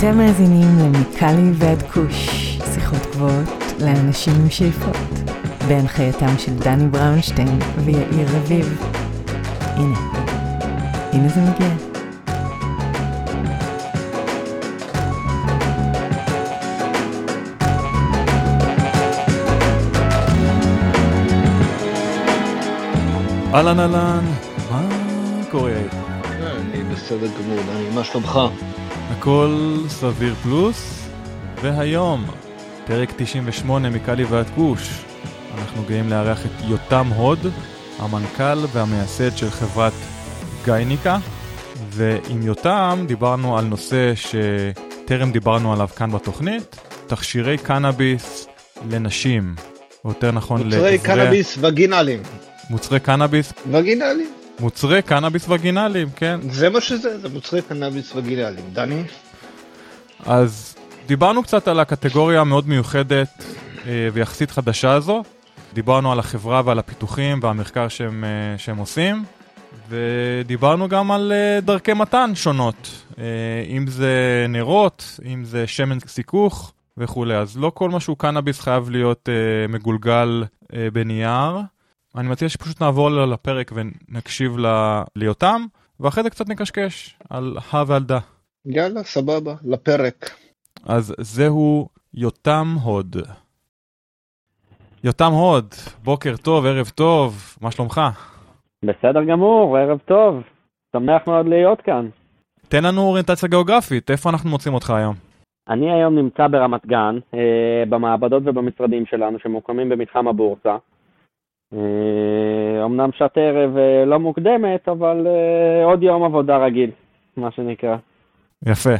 אתם מאזינים למיקלי ועד כוש, שיחות גבוהות לאנשים עם שאיפות, בהנחייתם של דני בראונשטיין ויאיר רביב. הנה, הנה זה מגיע. אהלן אהלן, מה קורה? אני בסדר גמור, דני, מה שלומך? הכל סביר פלוס, והיום, פרק 98 מקאלי ועד כוש. אנחנו גאים לארח את יותם הוד, המנכ"ל והמייסד של חברת גייניקה, ועם יותם דיברנו על נושא שטרם דיברנו עליו כאן בתוכנית, תכשירי קנאביס לנשים, או יותר נכון מוצרי קנאביס וגינליים. מוצרי קנאביס, וגינליים. מוצרי קנאביס וגינליים, כן. זה מה שזה, זה מוצרי קנאביס וגינליים. דני? אז דיברנו קצת על הקטגוריה המאוד מיוחדת אה, ויחסית חדשה הזו. דיברנו על החברה ועל הפיתוחים והמחקר שהם, אה, שהם עושים, ודיברנו גם על אה, דרכי מתן שונות, אם זה נרות, אם זה שמן סיכוך וכולי. אז לא כל מה שהוא קנאביס חייב להיות מגולגל בנייר. אני מציע שפשוט נעבור על הפרק ונקשיב ל- ליותם, ואחרי זה קצת נקשקש על הא ועל דה. יאללה, סבבה, לפרק. אז זהו יותם הוד. יותם הוד, בוקר טוב, ערב טוב, מה שלומך? בסדר גמור, ערב טוב. שמח מאוד להיות כאן. תן לנו אוריינטציה גיאוגרפית, איפה אנחנו מוצאים אותך היום? אני היום נמצא ברמת גן, אה, במעבדות ובמשרדים שלנו שמוקמים במתחם הבורסה. אה, אמנם שעת ערב אה, לא מוקדמת, אבל אה, עוד יום עבודה רגיל, מה שנקרא. יפה.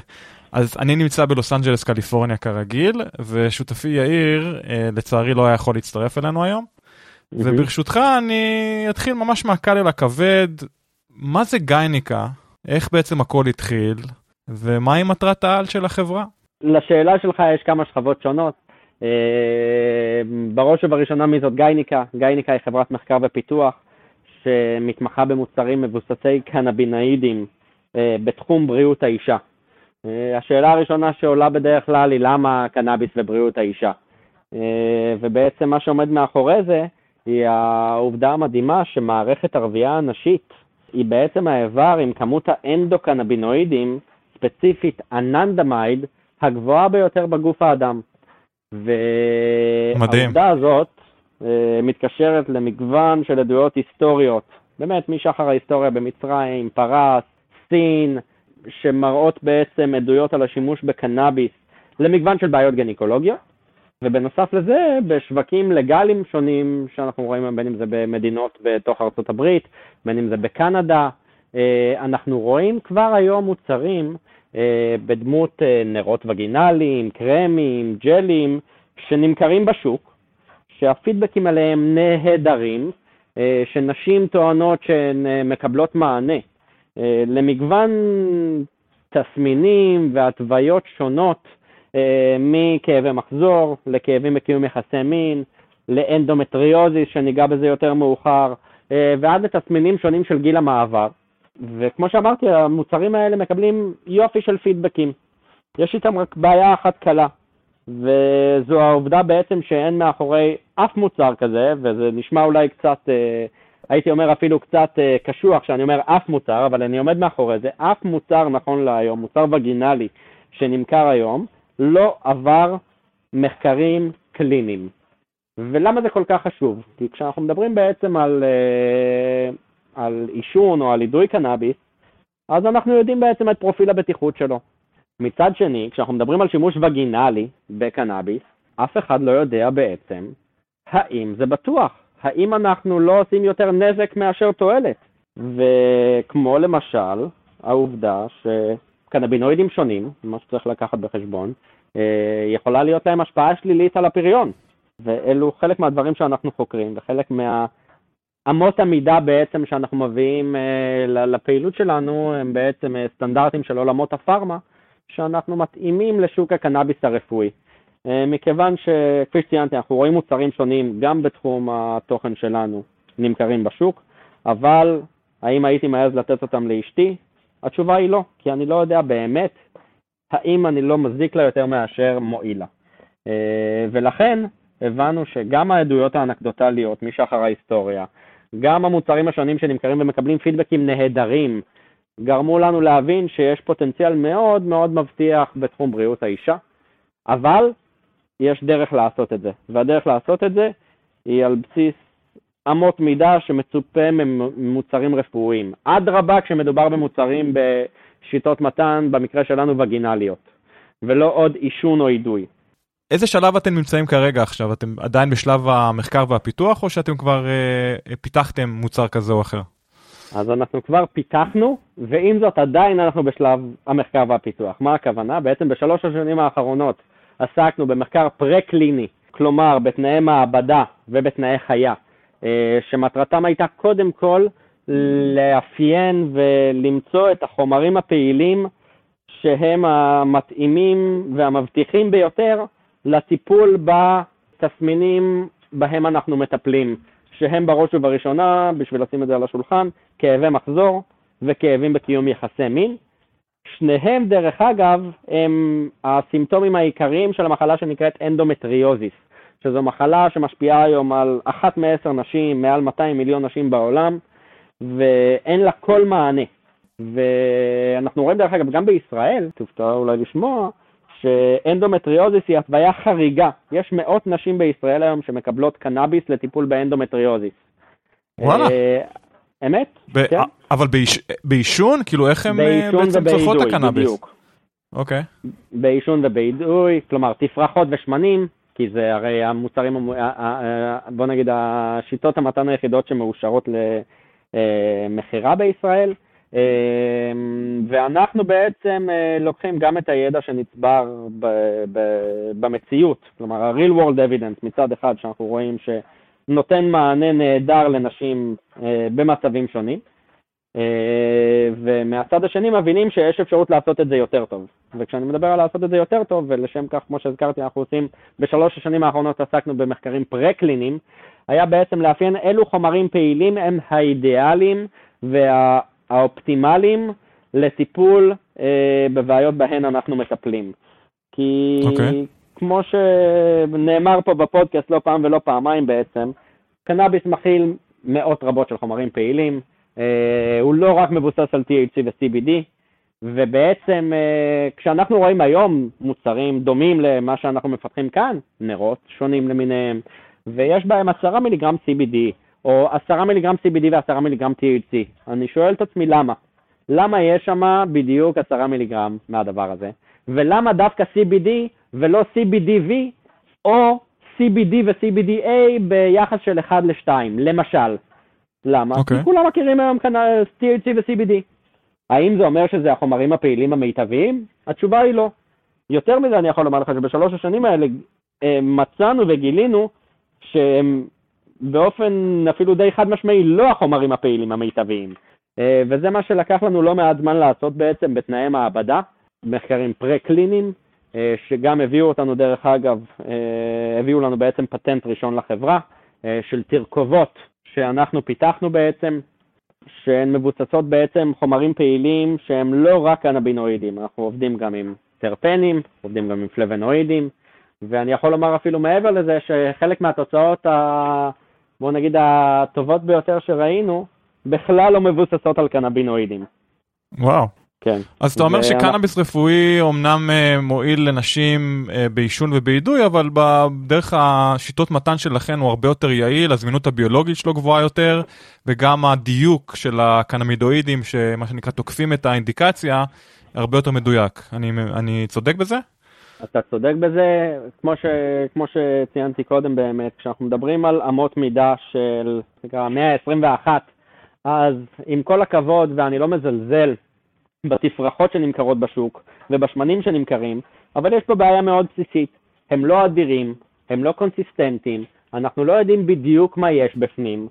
אז אני נמצא בלוס אנג'לס, קליפורניה כרגיל, ושותפי יאיר, לצערי לא היה יכול להצטרף אלינו היום. וברשותך אני אתחיל ממש מהקל אל הכבד. מה זה גייניקה? איך בעצם הכל התחיל? ומהי מטרת העל של החברה? לשאלה שלך יש כמה שכבות שונות. אה, בראש ובראשונה מי זאת גייניקה? גייניקה היא חברת מחקר ופיתוח שמתמחה במוצרים מבוססי קנבינאידים אה, בתחום בריאות האישה. אה, השאלה הראשונה שעולה בדרך כלל היא למה קנאביס ובריאות האישה. ובעצם מה שעומד מאחורי זה היא העובדה המדהימה שמערכת הרבייה הנשית היא בעצם האיבר עם כמות האנדוקנבינואידים, ספציפית אננדמייד, הגבוהה ביותר בגוף האדם. והעובדה הזאת אה, מתקשרת למגוון של עדויות היסטוריות, באמת משחר ההיסטוריה במצרים, פרס, סין, שמראות בעצם עדויות על השימוש בקנאביס למגוון של בעיות גניקולוגיות. ובנוסף לזה, בשווקים לגאליים שונים שאנחנו רואים, בין אם זה במדינות בתוך ארצות הברית, בין אם זה בקנדה, אה, אנחנו רואים כבר היום מוצרים בדמות אה, נרות וגינליים, קרמים, ג'לים, שנמכרים בשוק, שהפידבקים עליהם נהדרים, שנשים טוענות שהן מקבלות מענה למגוון תסמינים והתוויות שונות אה, מכאבי מחזור לכאבים בקיום יחסי מין, לאנדומטריוזיס, שניגע בזה יותר מאוחר, אה, ועד לתסמינים שונים של גיל המעבר. וכמו שאמרתי, המוצרים האלה מקבלים יופי של פידבקים. יש איתם רק בעיה אחת קלה, וזו העובדה בעצם שאין מאחורי אף מוצר כזה, וזה נשמע אולי קצת, אה, הייתי אומר אפילו קצת קשוח כשאני אומר אף מוצר, אבל אני עומד מאחורי זה, אף מוצר נכון להיום, מוצר וגינלי שנמכר היום, לא עבר מחקרים קליניים. ולמה זה כל כך חשוב? כי כשאנחנו מדברים בעצם על, אה, על עישון או על אידוי קנאביס, אז אנחנו יודעים בעצם את פרופיל הבטיחות שלו. מצד שני, כשאנחנו מדברים על שימוש וגינלי בקנאביס, אף אחד לא יודע בעצם האם זה בטוח, האם אנחנו לא עושים יותר נזק מאשר תועלת. וכמו למשל העובדה ש... קנבינואידים שונים, מה שצריך לקחת בחשבון, אה, יכולה להיות להם השפעה שלילית על הפריון. ואלו חלק מהדברים שאנחנו חוקרים, וחלק מהאמות המידה בעצם שאנחנו מביאים אה, לפעילות שלנו הם בעצם אה, סטנדרטים של עולמות הפארמה, שאנחנו מתאימים לשוק הקנאביס הרפואי. מכיוון שכפי שציינתי, אנחנו רואים מוצרים שונים גם בתחום התוכן שלנו נמכרים בשוק, אבל האם הייתי מעז לתת אותם לאשתי? התשובה היא לא, כי אני לא יודע באמת האם אני לא מזיק לה יותר מאשר מועיל לה. אה, ולכן הבנו שגם העדויות האנקדוטליות משחר ההיסטוריה, גם המוצרים השונים שנמכרים ומקבלים פידבקים נהדרים, גרמו לנו להבין שיש פוטנציאל מאוד מאוד מבטיח בתחום בריאות האישה, אבל יש דרך לעשות את זה, והדרך לעשות את זה היא על בסיס אמות מידה שמצופה ממוצרים רפואיים. אדרבה כשמדובר במוצרים בשיטות מתן, במקרה שלנו וגינליות, ולא עוד עישון או אידוי. איזה שלב אתם נמצאים כרגע עכשיו? אתם עדיין בשלב המחקר והפיתוח, או שאתם כבר אה, פיתחתם מוצר כזה או אחר? אז אנחנו כבר פיתחנו, ועם זאת עדיין אנחנו בשלב המחקר והפיתוח. מה הכוונה? בעצם בשלוש השנים האחרונות עסקנו במחקר פרה-קליני, כלומר בתנאי מעבדה ובתנאי חיה, אה, שמטרתם הייתה קודם כל לאפיין ולמצוא את החומרים הפעילים שהם המתאימים והמבטיחים ביותר לטיפול בתסמינים בהם אנחנו מטפלים, שהם בראש ובראשונה, בשביל לשים את זה על השולחן, כאבי מחזור וכאבים בקיום יחסי מין. שניהם, דרך אגב, הם הסימפטומים העיקריים של המחלה שנקראת אנדומטריוזיס, שזו מחלה שמשפיעה היום על אחת מעשר נשים, מעל 200 מיליון נשים בעולם, ואין לה כל מענה. ואנחנו רואים דרך אגב גם בישראל, תופתע אולי לשמוע, שאנדומטריוזיס היא התוויה חריגה. יש מאות נשים בישראל היום שמקבלות קנאביס לטיפול באנדומטריוזיס. וואלה. אה, אמת, ב- כן. אבל בעיש- בעישון? כאילו איך הם אה, בעצם צורכות את הקנאביס? בדיוק. אוקיי. בעישון ובאידוי, כלומר תפרחות ושמנים, כי זה הרי המוצרים, בוא נגיד השיטות המתן היחידות שמאושרות למכירה בישראל. אה, ואנחנו בעצם אה, לוקחים גם את הידע שנצבר במציאות, כלומר ה-real world evidence מצד אחד שאנחנו רואים שנותן מענה נהדר לנשים אה, במצבים שונים, אה, ומהצד השני מבינים שיש אפשרות לעשות את זה יותר טוב. וכשאני מדבר על לעשות את זה יותר טוב, ולשם כך, כמו שהזכרתי, אנחנו עושים, בשלוש השנים האחרונות עסקנו במחקרים פרה-קליניים, היה בעצם לאפיין אילו חומרים פעילים הם האידיאליים והאופטימליים לטיפול אה, בבעיות בהן אנחנו מטפלים. כי אוקיי. כמו שנאמר פה בפודקאסט לא פעם ולא פעמיים בעצם, קנאביס מכיל מאות רבות של חומרים פעילים, אה, הוא לא רק מבוסס על THC ו-CBD, ובעצם אה, כשאנחנו רואים היום מוצרים דומים למה שאנחנו מפתחים כאן, נרות שונים למיניהם, ויש בהם 10 מיליגרם CBD, או 10 מיליגרם CBD ו-10 מיליגרם THC, אני שואל את עצמי למה? למה יש שם בדיוק 10 מיליגרם מהדבר הזה? ולמה דווקא CBD ולא CBDV או CBD ו-CBDA ביחס של 1 ל-2, למשל? למה? אוקיי. כי כולם מכירים היום כאן אה, THC ו-CBD. האם זה אומר שזה החומרים הפעילים המיטביים? התשובה היא לא. יותר מזה אני יכול לומר לך שבשלוש השנים האלה אה, מצאנו וגילינו שהם באופן אפילו די חד משמעי לא החומרים הפעילים המיטביים. אה, וזה מה שלקח לנו לא מעט זמן לעשות בעצם בתנאי מעבדה, מחקרים פרה-קליניים, אה, שגם הביאו אותנו דרך אגב, אה, הביאו לנו בעצם פטנט ראשון לחברה של תרכובות שאנחנו פיתחנו בעצם, שהן מבוססות בעצם חומרים פעילים שהם לא רק קנבינואידים, אנחנו עובדים גם עם טרפנים, עובדים גם עם פלבנואידים, ואני יכול לומר אפילו מעבר לזה שחלק מהתוצאות, ה... בוא נגיד, הטובות ביותר שראינו, בכלל לא מבוססות על קנבינואידים. וואו. כן. אז אתה אומר שקנאביס רפואי אומנם אה, מועיל לנשים אה, בעישון ובאידוי, אבל בדרך השיטות מתן שלכן הוא הרבה יותר יעיל, הזמינות הביולוגית שלו גבוהה יותר, וגם הדיוק של הקנמידואידים, שמה שנקרא תוקפים את האינדיקציה, הרבה יותר מדויק. אני, אני צודק בזה? אתה צודק בזה, כמו, ש, כמו שציינתי קודם באמת, כשאנחנו מדברים על אמות מידה של המאה ה-21, אז עם כל הכבוד, ואני לא מזלזל בתפרחות שנמכרות בשוק ובשמנים שנמכרים, אבל יש פה בעיה מאוד בסיסית. הם לא אדירים, הם לא קונסיסטנטיים, אנחנו לא יודעים בדיוק מה יש בפנים,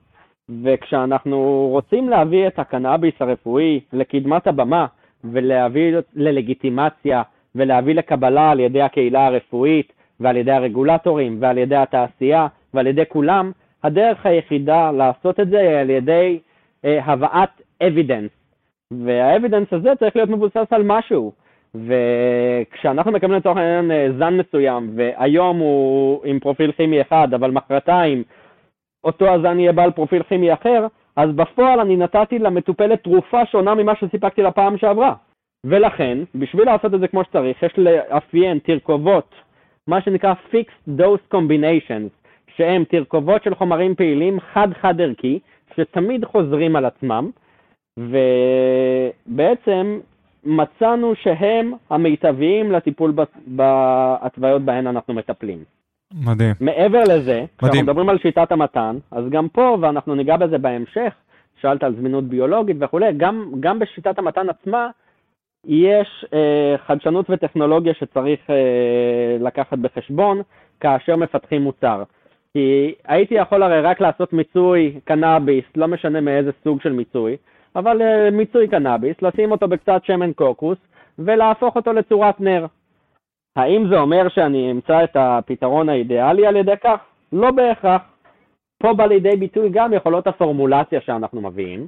וכשאנחנו רוצים להביא את הקנאביס הרפואי לקדמת הבמה ולהביא ללגיטימציה ולהביא לקבלה על ידי הקהילה הרפואית ועל ידי הרגולטורים ועל ידי התעשייה ועל ידי כולם, הדרך היחידה לעשות את זה היא על ידי אה, הבאת evidence. והאבידנס הזה צריך להיות מבוסס על משהו. וכשאנחנו מקבלים לצורך העניין אה, זן מסוים, והיום הוא עם פרופיל כימי אחד, אבל מחרתיים אותו הזן יהיה בעל פרופיל כימי אחר, אז בפועל אני נתתי למטופלת תרופה שונה ממה שסיפקתי לה פעם שעברה. ולכן, בשביל לעשות את זה כמו שצריך, יש לאפיין תרכובות, מה שנקרא Fixed Dose Combinations, שהם תרכובות של חומרים פעילים חד-חד ערכי, שתמיד חוזרים על עצמם, ובעצם מצאנו שהם המיטביים לטיפול בהתוויות בהן אנחנו מטפלים. מדהים. מעבר לזה, כשאנחנו מדברים על שיטת המתן, אז גם פה, ואנחנו ניגע בזה בהמשך, שאלת על זמינות ביולוגית וכולי, גם, גם בשיטת המתן עצמה, יש אה, חדשנות וטכנולוגיה שצריך אה, לקחת בחשבון כאשר מפתחים מוצר. כי הייתי יכול הרי רק לעשות מיצוי קנאביס, לא משנה מאיזה סוג של מיצוי, אבל uh, מיצוי קנאביס, לשים אותו בקצת שמן קוקוס ולהפוך אותו לצורת נר. האם זה אומר שאני אמצא את הפתרון האידיאלי על ידי כך? לא בהכרח. פה בא לידי ביטוי גם יכולות הפורמולציה שאנחנו מביאים.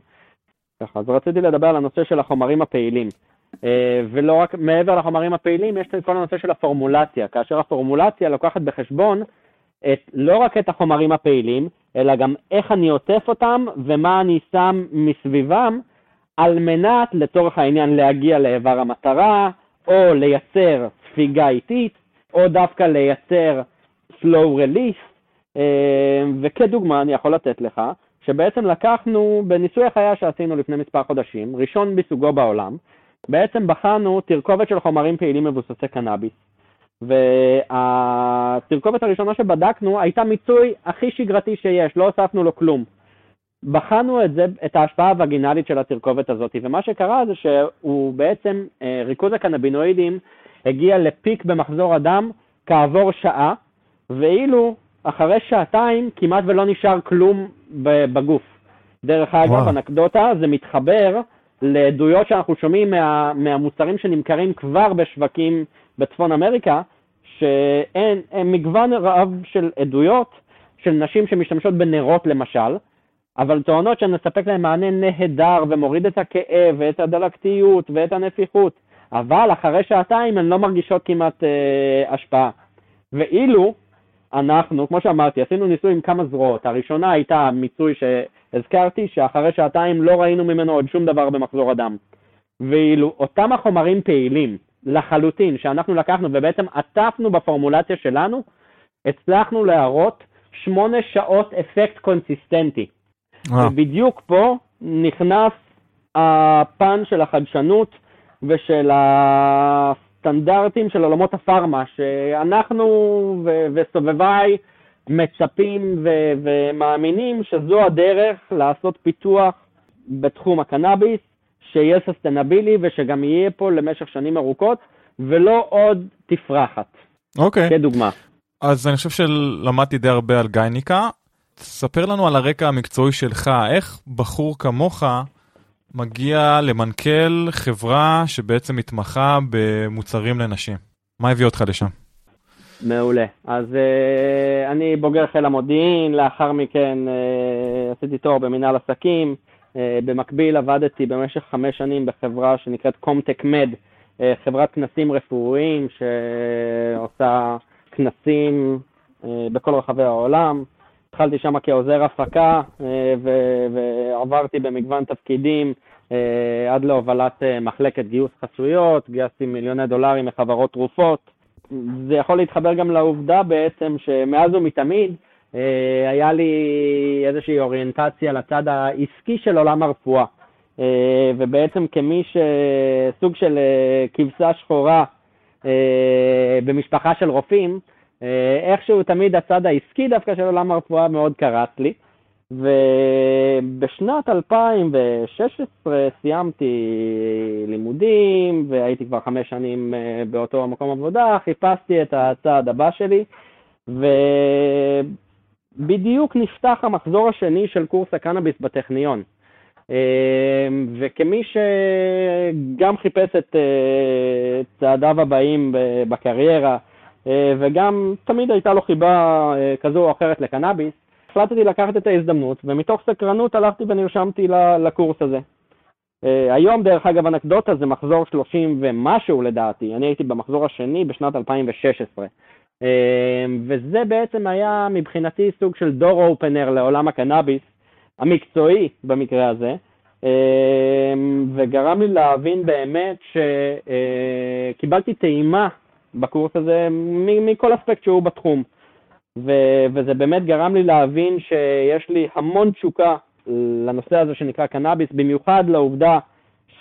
אז רציתי לדבר על הנושא של החומרים הפעילים. Uh, ולא רק מעבר לחומרים הפעילים, יש את כל הנושא של הפורמולציה, כאשר הפורמולציה לוקחת בחשבון את, לא רק את החומרים הפעילים, אלא גם איך אני עוטף אותם ומה אני שם מסביבם, על מנת, לצורך העניין, להגיע לאיבר המטרה, או לייצר ספיגה איטית, או דווקא לייצר slow release, אה, וכדוגמה אני יכול לתת לך, שבעצם לקחנו, בניסוי החיה שעשינו לפני מספר חודשים, ראשון בסוגו בעולם, בעצם בחנו תרכובת של חומרים פעילים מבוססי קנאביס, והתרכובת הראשונה שבדקנו הייתה מיצוי הכי שגרתי שיש, לא הוספנו לו כלום. בחנו את זה, את ההשפעה הווגינלית של התרכובת הזאת, ומה שקרה זה שהוא בעצם, אה, ריכוז הקנבינואידים הגיע לפיק במחזור הדם כעבור שעה, ואילו אחרי שעתיים כמעט ולא נשאר כלום בגוף. דרך אגב, וואו. אנקדוטה, זה מתחבר לעדויות שאנחנו שומעים מה, מהמוצרים שנמכרים כבר בשווקים בצפון אמריקה, שאין מגוון רב של עדויות של נשים שמשתמשות בנרות למשל, אבל טוענות שנספק להן מענה נהדר ומוריד את הכאב ואת הדלקתיות ואת הנפיחות, אבל אחרי שעתיים הן לא מרגישות כמעט אה, השפעה. ואילו אנחנו, כמו שאמרתי, עשינו ניסוי עם כמה זרועות. הראשונה הייתה מיצוי שהזכרתי, שאחרי שעתיים לא ראינו ממנו עוד שום דבר במחזור הדם. ואילו אותם החומרים פעילים לחלוטין שאנחנו לקחנו ובעצם עטפנו בפורמולציה שלנו, הצלחנו להראות שמונה שעות אפקט קונסיסטנטי. אה. ובדיוק פה נכנס הפן של החדשנות ושל הסטנדרטים של עולמות הפארמה, שאנחנו ו- וסובביי מצפים ו- ומאמינים שזו הדרך לעשות פיתוח בתחום הקנאביס, שיהיה ססטנבילי ושגם יהיה פה למשך שנים ארוכות, ולא עוד תפרחת. אוקיי. Okay. כדוגמה. אז אני חושב שלמדתי די הרבה על גייניקה. ספר לנו על הרקע המקצועי שלך, איך בחור כמוך מגיע למנכ"ל חברה שבעצם מתמחה במוצרים לנשים? מה הביא אותך לשם? מעולה. אז uh, אני בוגר חיל המודיעין, לאחר מכן uh, עשיתי תואר במנהל עסקים. Uh, במקביל עבדתי במשך חמש שנים בחברה שנקראת קומטק מד, uh, חברת כנסים רפואיים שעושה כנסים uh, בכל רחבי העולם. התחלתי שם כעוזר הפקה uh, ועברתי במגוון תפקידים uh, עד להובלת uh, מחלקת גיוס חסויות, גייסתי מיליוני דולרים מחברות תרופות. זה יכול להתחבר גם לעובדה בעצם שמאז ומתמיד אה, היה לי איזושהי אוריינטציה לצד העסקי של עולם הרפואה. אה, ובעצם כמי שסוג של אה, כבשה שחורה במשפחה של רופאים, איכשהו תמיד הצד העסקי דווקא של עולם הרפואה מאוד קרץ לי. ובשנת 2016 סיימתי לימודים והייתי כבר חמש שנים באותו מקום עבודה, חיפשתי את הצעד הבא שלי, בדיוק נפתח המחזור השני של קורס הקנאביס בטכניון. אה, וכמי שגם חיפש את אה, צעדיו הבאים בקריירה, אה, וגם תמיד הייתה לו חיבה כזו או אחרת לקנאביס, החלטתי לקחת את ההזדמנות, ומתוך סקרנות הלכתי ונרשמתי לקורס הזה. אה, היום, דרך אגב, אנקדוטה זה מחזור 30 ומשהו לדעתי, אני הייתי במחזור השני בשנת 2016. אה, וזה בעצם היה מבחינתי סוג של דור אופנר לעולם הקנאביס, המקצועי במקרה הזה, אה, וגרם לי להבין באמת שקיבלתי טעימה בקורס הזה מכל אספקט שהוא בתחום. ו- וזה באמת גרם לי להבין שיש לי המון תשוקה לנושא הזה שנקרא קנאביס, במיוחד לעובדה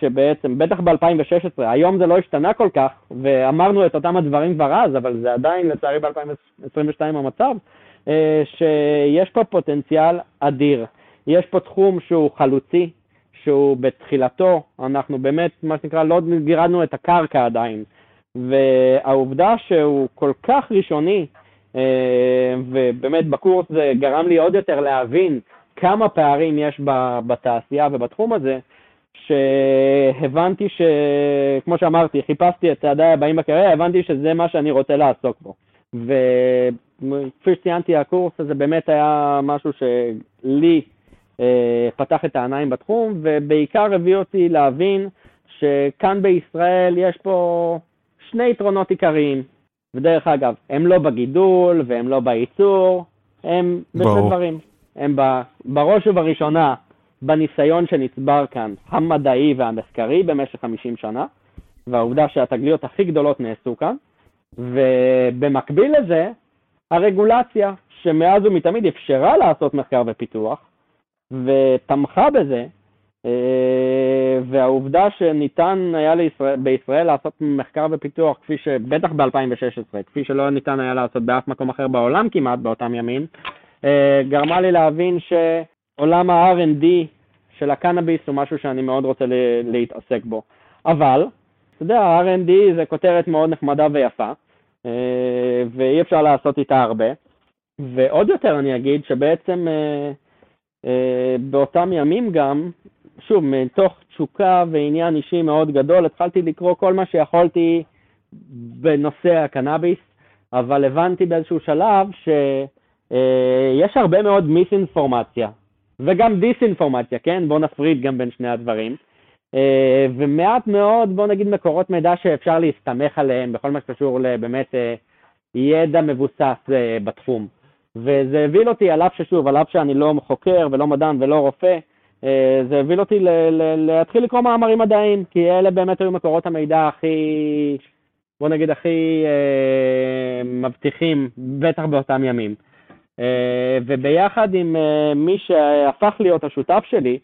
שבעצם, בטח ב-2016, היום זה לא השתנה כל כך, ואמרנו את אותם הדברים כבר אז, אבל זה עדיין לצערי ב-2022 המצב, אה, שיש פה פוטנציאל אדיר. יש פה תחום שהוא חלוצי, שהוא בתחילתו, אנחנו באמת, מה שנקרא, לא גירדנו את הקרקע עדיין. והעובדה שהוא כל כך ראשוני, אה, ובאמת בקורס זה גרם לי עוד יותר להבין כמה פערים יש בתעשייה ובתחום הזה, שהבנתי ש... כמו שאמרתי, חיפשתי את צעדיי הבאים בקריירה, הבנתי שזה מה שאני רוצה לעסוק בו. וכפי שציינתי, הקורס הזה באמת היה משהו שלי אה, פתח את העיניים בתחום, ובעיקר הביא אותי להבין שכאן בישראל יש פה שני יתרונות עיקריים. ודרך אגב, הם לא בגידול והם לא בייצור, הם בשני דברים. הם בראש ובראשונה בניסיון שנצבר כאן, המדעי והמחקרי במשך 50 שנה, והעובדה שהתגליות הכי גדולות נעשו כאן, ובמקביל לזה, הרגולציה, שמאז ומתמיד אפשרה לעשות מחקר ופיתוח, ותמכה בזה, והעובדה שניתן היה לישראל, בישראל לעשות מחקר ופיתוח, כפי שבטח ב-2016, כפי שלא ניתן היה לעשות באף מקום אחר בעולם כמעט באותם ימים, אה, גרמה לי להבין שעולם ה-R&D של הקנאביס הוא משהו שאני מאוד רוצה להתעסק בו. אבל, אתה יודע, ה-R&D זה כותרת מאוד נחמדה ויפה, אה, ואי אפשר לעשות איתה הרבה. ועוד יותר אני אגיד שבעצם באותם ימים גם שוב, מתוך תשוקה ועניין אישי מאוד גדול, התחלתי לקרוא כל מה שיכולתי בנושא הקנאביס, אבל הבנתי באיזשהו שלב שיש אה, הרבה מאוד מיסאינפורמציה, וגם דיסאינפורמציה, כן? בואו נפריד גם בין שני הדברים. אה, ומעט מאוד, בואו נגיד, מקורות מידע שאפשר להסתמך עליהם בכל מה שקשור לבאמת אה, ידע מבוסס בתחום. וזה הביל אותי, על אף ששוב, על אף שאני לא חוקר ולא מדען ולא רופא, אה, זה הוביל אותי להתחיל לקרוא מאמרים מדעיים, כי אלה באמת היו מקורות המידע הכי, בוא נגיד, הכי אה, מבטיחים, בטח באותם ימים. אה, וביחד עם אה, מי שהפך להיות השותף שלי,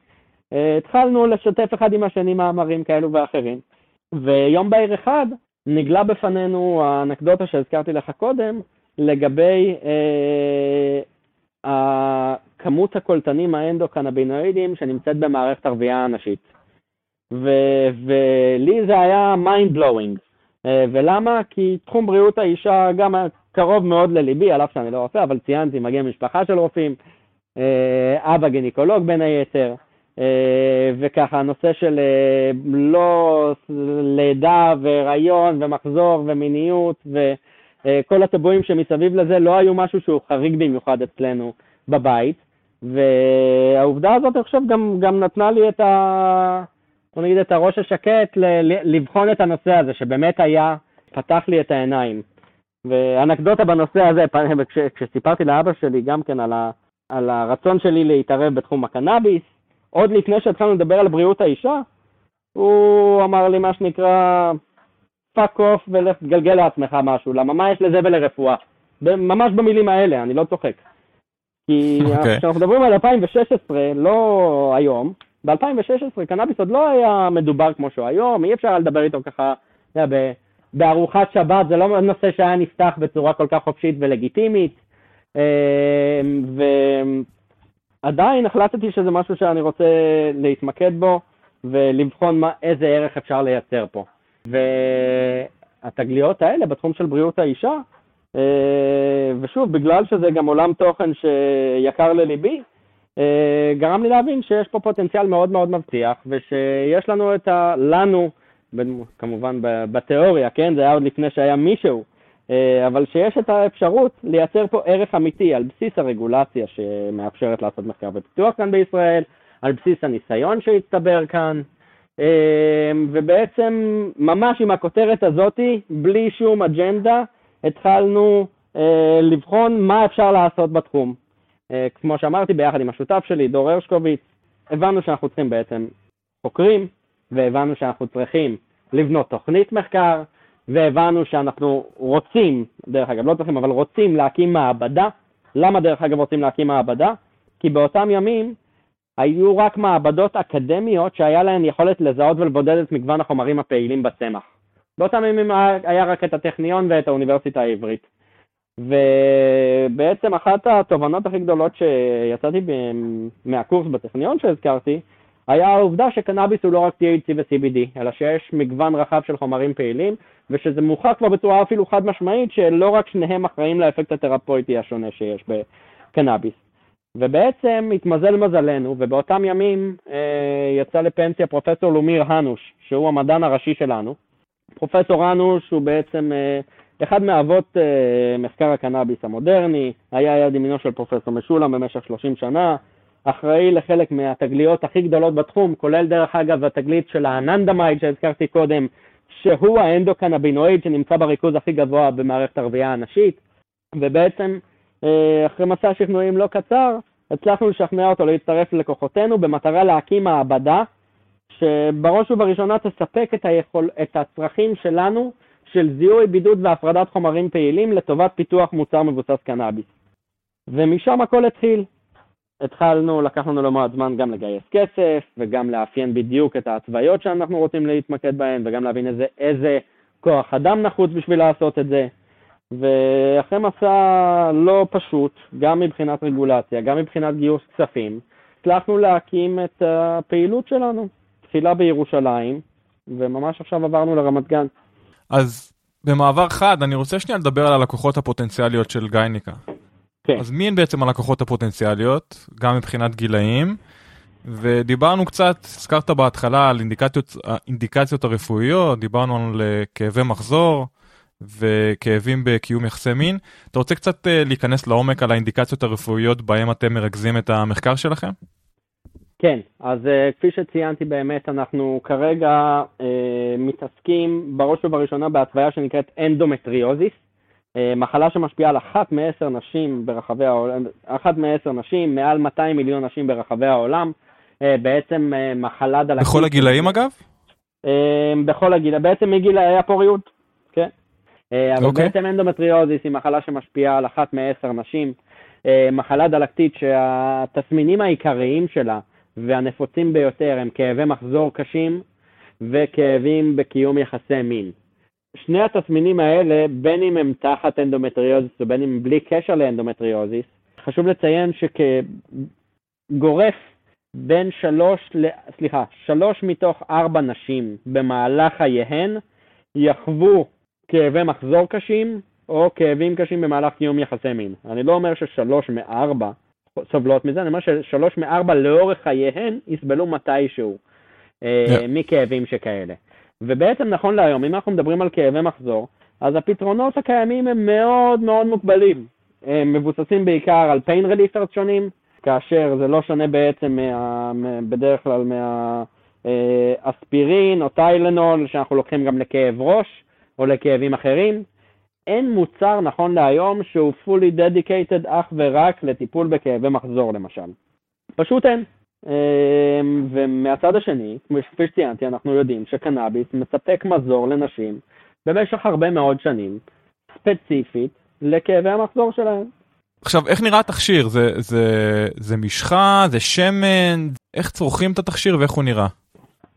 אה, התחלנו לשתף אחד עם השני מאמרים כאלו ואחרים. ויום בהיר אחד נגלה בפנינו האנקדוטה שהזכרתי לך קודם, לגבי אה, כמות הקולטנים האנדוקנבינואידים שנמצאת במערכת הרבייה הנשית. ו- ולי זה היה mind blowing. אה, ולמה? כי תחום בריאות האישה גם קרוב מאוד לליבי, על אף שאני לא רופא, אבל ציינתי, מגיע משפחה של רופאים, אה, אבא גינקולוג בין היתר, אה, וככה הנושא של לא לידה והיריון ומחזור ומיניות וכל הטבועים שמסביב לזה לא היו משהו שהוא חריג במיוחד אצלנו בבית. והעובדה הזאת, אני חושב, גם, גם נתנה לי את ה... נגיד את הראש השקט ל- לבחון את הנושא הזה, שבאמת היה, פתח לי את העיניים. ואנקדוטה בנושא הזה, כש, כשסיפרתי לאבא שלי גם כן על, ה, על הרצון שלי להתערב בתחום הקנאביס, עוד לפני שהתחלנו לדבר על בריאות האישה, הוא אמר לי מה שנקרא, fuck off ולך תגלגל לעצמך משהו, למה מה יש לזה ולרפואה? ממש במילים האלה, אני לא צוחק. כי אוקיי. אוקיי. כשאנחנו מדברים על 2016, לא היום, ב-2016 קנאביס עוד לא היה מדובר כמו שהוא היום, אי אפשר לדבר איתו ככה, אתה יודע, בארוחת שבת, זה לא נושא שהיה נפתח בצורה כל כך חופשית ולגיטימית. אמ, ועדיין החלטתי שזה משהו שאני רוצה להתמקד בו ולבחון מה, איזה ערך אפשר לייצר פה. והתגליות האלה בתחום של בריאות האישה, אה, ושוב, בגלל שזה גם עולם תוכן שיקר לליבי, אה, גרם לי להבין שיש פה פוטנציאל מאוד מאוד מבטיח, ושיש לנו את ה... לנו, כמובן בתיאוריה, כן? זה היה עוד לפני שהיה מישהו, אה, אבל שיש את האפשרות לייצר פה ערך אמיתי על בסיס הרגולציה שמאפשרת לעשות מחקר ופיתוח כאן בישראל, על בסיס הניסיון שהצטבר כאן, ובעצם ממש עם הכותרת הזאתי, בלי שום אג'נדה, התחלנו אה, לבחון מה אפשר לעשות בתחום. אה, כמו שאמרתי, ביחד עם השותף שלי, דור הרשקוביץ, הבנו שאנחנו צריכים בעצם חוקרים, והבנו שאנחנו צריכים לבנות תוכנית מחקר, והבנו שאנחנו רוצים, דרך אגב, לא צריכים, אבל רוצים להקים מעבדה. למה דרך אגב רוצים להקים מעבדה? כי באותם ימים היו רק מעבדות אקדמיות שהיה להן יכולת לזהות ולבודד את מגוון החומרים הפעילים בצמח. באותם ימים היה רק את הטכניון ואת האוניברסיטה העברית. ובעצם אחת התובנות הכי גדולות שיצאתי מהקורס בטכניון שהזכרתי, היה העובדה שקנאביס הוא לא רק THC ו-CBD, אלא שיש מגוון רחב של חומרים פעילים, ושזה מוכח כבר בצורה אפילו חד משמעית, שלא רק שניהם אחראים לאפקט התרפויטי השונה שיש בקנאביס. ובעצם התמזל מזלנו, ובאותם ימים אה, יצא לפנסיה פרופסור לומיר הנוש, שהוא המדען הראשי שלנו. פרופסור הנוש הוא בעצם אה, אחד מאבות אה, מחקר הקנאביס המודרני, היה יד ימינו של פרופסור משולם במשך 30 שנה, אחראי לחלק מהתגליות הכי גדולות בתחום, כולל דרך אגב התגלית של האננדמייד שהזכרתי קודם, שהוא האנדוקנבינואיד שנמצא בריכוז הכי גבוה במערכת הרבייה הנשית, ובעצם אחרי מסע שכנועים לא קצר, הצלחנו לשכנע אותו להצטרף ללקוחותינו במטרה להקים מעבדה שבראש ובראשונה תספק את, היכול, את הצרכים שלנו של זיהוי, בידוד והפרדת חומרים פעילים לטובת פיתוח מוצר מבוסס קנאביס. ומשם הכל התחיל. התחלנו, לקח לנו לא מעט זמן גם לגייס כסף וגם לאפיין בדיוק את ההתוויות שאנחנו רוצים להתמקד בהן וגם להבין איזה, איזה כוח אדם נחוץ בשביל לעשות את זה. ואחרי מסע לא פשוט, גם מבחינת רגולציה, גם מבחינת גיוס כספים, הצלחנו להקים את הפעילות שלנו. תחילה בירושלים, וממש עכשיו עברנו לרמת גן. אז במעבר חד, אני רוצה שנייה לדבר על הלקוחות הפוטנציאליות של גייניקה. כן. אז מי הן בעצם הלקוחות הפוטנציאליות, גם מבחינת גילאים? ודיברנו קצת, הזכרת בהתחלה על אינדיקציות, אינדיקציות הרפואיות, דיברנו על כאבי מחזור וכאבים בקיום יחסי מין. אתה רוצה קצת אה, להיכנס לעומק על האינדיקציות הרפואיות בהם אתם מרכזים את המחקר שלכם? כן, אז uh, כפי שציינתי באמת, אנחנו כרגע uh, מתעסקים בראש ובראשונה בהתוויה שנקראת אנדומטריוזיס, אה, מחלה שמשפיעה על אחת מעשר נשים ברחבי העולם, אחת מעשר נשים, מעל 200 מיליון נשים ברחבי העולם, אה, בעצם אה, מחלה דלקית. בכל הגילאים אגב? אה, בכל הגילאים, בעצם מגילאי הפוריות. אה, אבל אוקיי. אוקיי. בעצם אנדומטריוזיס היא מחלה שמשפיעה על אחת מעשר נשים, אה, מחלה דלקתית שהתסמינים העיקריים שלה, והנפוצים ביותר הם כאבי מחזור קשים וכאבים בקיום יחסי מין. שני התסמינים האלה, בין אם הם תחת אנדומטריוזיס ובין אם בלי קשר לאנדומטריוזיס, חשוב לציין שכגורף בין שלוש, סליחה, שלוש מתוך ארבע נשים במהלך חייהן יחוו כאבי מחזור קשים או כאבים קשים במהלך קיום יחסי מין. אני לא אומר ששלוש מארבע סובלות מזה, אני אומר ששלוש מארבע לאורך חייהן יסבלו מתישהו yeah. אה, מכאבים שכאלה. ובעצם נכון להיום, אם אנחנו מדברים על כאבי מחזור, אז הפתרונות הקיימים הם מאוד מאוד מוגבלים. הם מבוססים בעיקר על pain relievers שונים, כאשר זה לא שונה בעצם מה, בדרך כלל מהאספירין או טיילנול שאנחנו לוקחים גם לכאב ראש או לכאבים אחרים. אין מוצר נכון להיום שהוא fully dedicated אך ורק לטיפול בכאבי מחזור למשל. פשוט אין. אמ, ומהצד השני, כפי שציינתי, אנחנו יודעים שקנאביס מספק מזור לנשים במשך הרבה מאוד שנים, ספציפית לכאבי המחזור שלהם. עכשיו, איך נראה התכשיר? זה, זה, זה משחה? זה שמן? איך צורכים את התכשיר ואיך הוא נראה?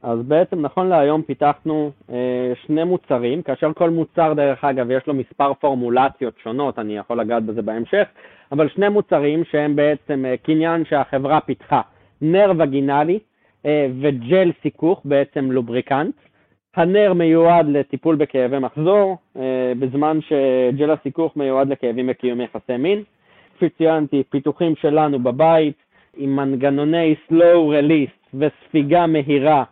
אז בעצם נכון להיום פיתחנו אה, שני מוצרים, כאשר כל מוצר דרך אגב יש לו מספר פורמולציות שונות, אני יכול לגעת בזה בהמשך, אבל שני מוצרים שהם בעצם אה, קניין שהחברה פיתחה, נר וגינלי אה, וג'ל סיכוך, בעצם לובריקנט. הנר מיועד לטיפול בכאבי מחזור, אה, בזמן שג'ל הסיכוך מיועד לכאבים בקיום יחסי מין. כפי ציינתי, פיתוחים שלנו בבית עם מנגנוני slow release וספיגה מהירה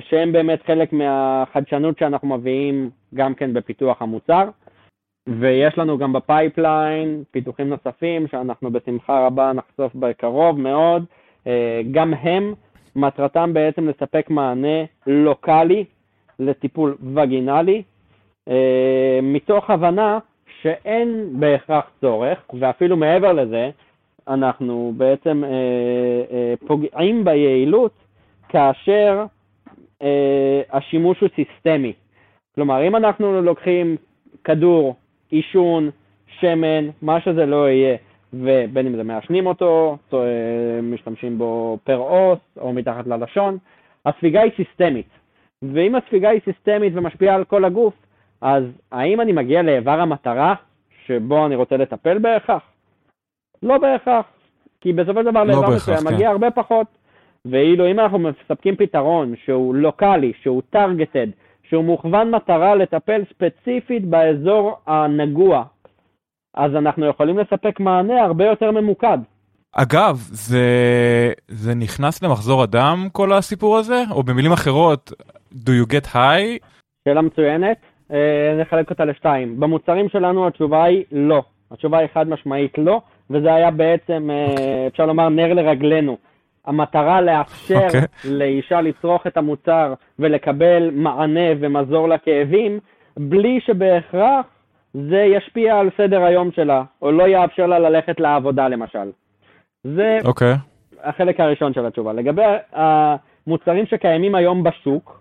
שהם באמת חלק מהחדשנות שאנחנו מביאים גם כן בפיתוח המוצר. ויש לנו גם ב pipeline פיתוחים נוספים שאנחנו בשמחה רבה נחשוף בקרוב מאוד, אה, גם הם מטרתם בעצם לספק מענה לוקאלי לטיפול וגינלי, אה, מתוך הבנה שאין בהכרח צורך, ואפילו מעבר לזה, אנחנו בעצם אה, אה, פוגעים ביעילות כאשר אה, השימוש הוא סיסטמי. כלומר, אם אנחנו לוקחים כדור, עישון, שמן, מה שזה לא יהיה, ובין אם זה מעשנים אותו, אה, משתמשים בו פר אוס או מתחת ללשון, הספיגה היא סיסטמית. ואם הספיגה היא סיסטמית ומשפיעה על כל הגוף, אז האם אני מגיע לאיבר המטרה שבו אני רוצה לטפל בהכרח? לא בהכרח, כי בסופו של דבר לא לאיבר מסוים כן. מגיע הרבה פחות. ואילו אם אנחנו מספקים פתרון שהוא לוקאלי, שהוא טרגטד, שהוא מוכוון מטרה לטפל ספציפית באזור הנגוע, אז אנחנו יכולים לספק מענה הרבה יותר ממוקד. אגב, זה, זה נכנס למחזור הדם כל הסיפור הזה? או במילים אחרות, do you get high? שאלה מצוינת, אה, נחלק אותה לשתיים. במוצרים שלנו התשובה היא לא. התשובה היא חד משמעית לא, וזה היה בעצם, אה, אפשר לומר, נר לרגלינו. המטרה לאפשר אוקיי. לאישה לצרוך את המוצר ולקבל מענה ומזור לכאבים, בלי שבהכרח זה ישפיע על סדר היום שלה, או לא יאפשר לה ללכת לעבודה למשל. זה אוקיי. החלק הראשון של התשובה. לגבי המוצרים שקיימים היום בשוק,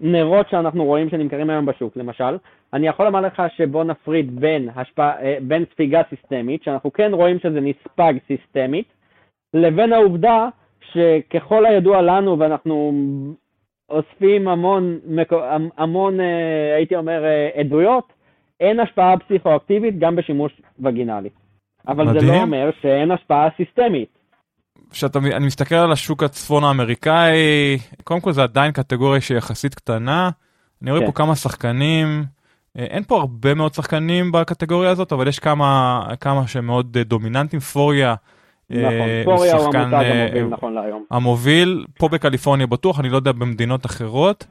נרות שאנחנו רואים שנמכרים היום בשוק, למשל, אני יכול לומר לך שבוא נפריד בין, השפע, אה, בין ספיגה סיסטמית, שאנחנו כן רואים שזה נספג סיסטמית, לבין העובדה שככל הידוע לנו, ואנחנו אוספים המון, המון אה, הייתי אומר, אה, עדויות, אין השפעה פסיכואקטיבית גם בשימוש וגינלי. אבל זה מדהים. לא אומר שאין השפעה סיסטמית. כשאתה, אני מסתכל על השוק הצפון האמריקאי, קודם כל זה עדיין קטגוריה שהיא יחסית קטנה. אני רואה כן. פה כמה שחקנים, אה, אין פה הרבה מאוד שחקנים בקטגוריה הזאת, אבל יש כמה, כמה שמאוד אה, דומיננטים. פוריה, נכון, פוריה הוא שחקן, המותג אה, המוביל נכון להיום. המוביל, פה בקליפורניה בטוח, אני לא יודע במדינות אחרות.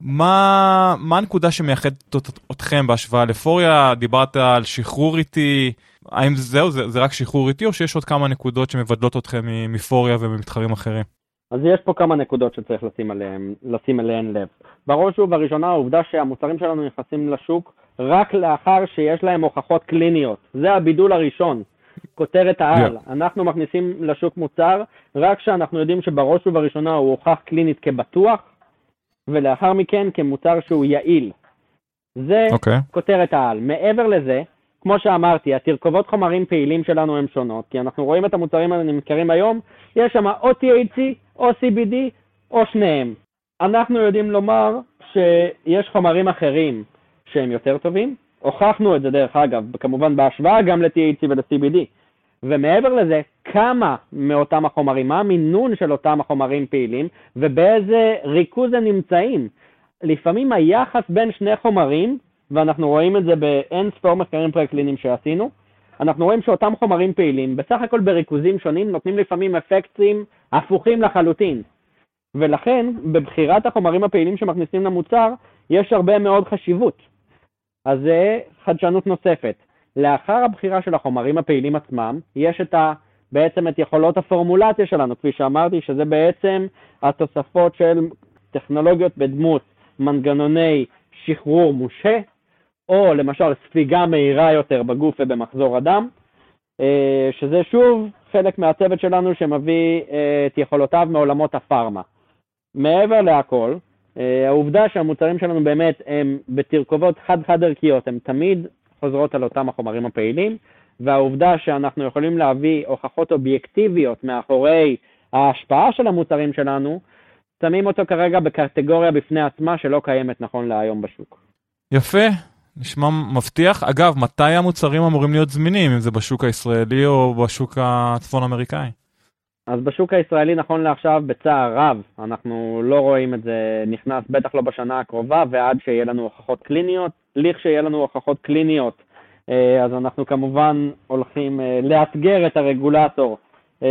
מה, מה הנקודה שמייחדת אתכם בהשוואה לפוריה? דיברת על שחרור איטי, האם זהו, זה, זה רק שחרור איטי או שיש עוד כמה נקודות שמבדלות אתכם מפוריה וממתחרים אחרים? אז יש פה כמה נקודות שצריך לשים עליהן, לשים אליהן לב. בראש ובראשונה העובדה שהמוצרים שלנו נכנסים לשוק רק לאחר שיש להם הוכחות קליניות. זה הבידול הראשון, כותרת העל. Yeah. אנחנו מכניסים לשוק מוצר רק כשאנחנו יודעים שבראש ובראשונה הוא הוכח קלינית כבטוח, ולאחר מכן כמוצר שהוא יעיל. זה אוקיי. כותרת העל. מעבר לזה, כמו שאמרתי, התרכובות חומרים פעילים שלנו הן שונות, כי אנחנו רואים את המוצרים הנמכרים היום, יש שם או THC או CBD או שניהם. אנחנו יודעים לומר שיש חומרים אחרים שהם יותר טובים, הוכחנו את זה דרך אגב, כמובן בהשוואה גם ל-THC ול-CBD. ומעבר לזה, כמה מאותם החומרים, מה המינון של אותם החומרים פעילים ובאיזה ריכוז הם נמצאים. לפעמים היחס בין שני חומרים, ואנחנו רואים את זה באין ספור מחקרים פרה-קליניים שעשינו, אנחנו רואים שאותם חומרים פעילים, בסך הכל בריכוזים שונים, נותנים לפעמים אפקטים הפוכים לחלוטין. ולכן, בבחירת החומרים הפעילים שמכניסים למוצר, יש הרבה מאוד חשיבות. אז זה חדשנות נוספת. לאחר הבחירה של החומרים הפעילים עצמם, יש את ה... בעצם את יכולות הפורמולציה שלנו, כפי שאמרתי, שזה בעצם התוספות של טכנולוגיות בדמות מנגנוני שחרור מושה, או למשל ספיגה מהירה יותר בגוף ובמחזור הדם, אה, שזה שוב חלק מהצוות שלנו שמביא אה, את יכולותיו מעולמות הפארמה. מעבר להכל, העובדה שהמוצרים שלנו באמת הם בתרכובות חד-חד ערכיות, הן תמיד חוזרות על אותם החומרים הפעילים, והעובדה שאנחנו יכולים להביא הוכחות אובייקטיביות מאחורי ההשפעה של המוצרים שלנו, שמים אותו כרגע בקטגוריה בפני עצמה שלא קיימת נכון להיום בשוק. יפה, נשמע מבטיח. אגב, מתי המוצרים אמורים להיות זמינים, אם זה בשוק הישראלי או בשוק הצפון אמריקאי? אז בשוק הישראלי נכון לעכשיו, בצער רב, אנחנו לא רואים את זה נכנס, בטח לא בשנה הקרובה, ועד שיהיה לנו הוכחות קליניות. לכשיהיה לנו הוכחות קליניות, אה, אז אנחנו כמובן הולכים אה, לאתגר את הרגולטור אה,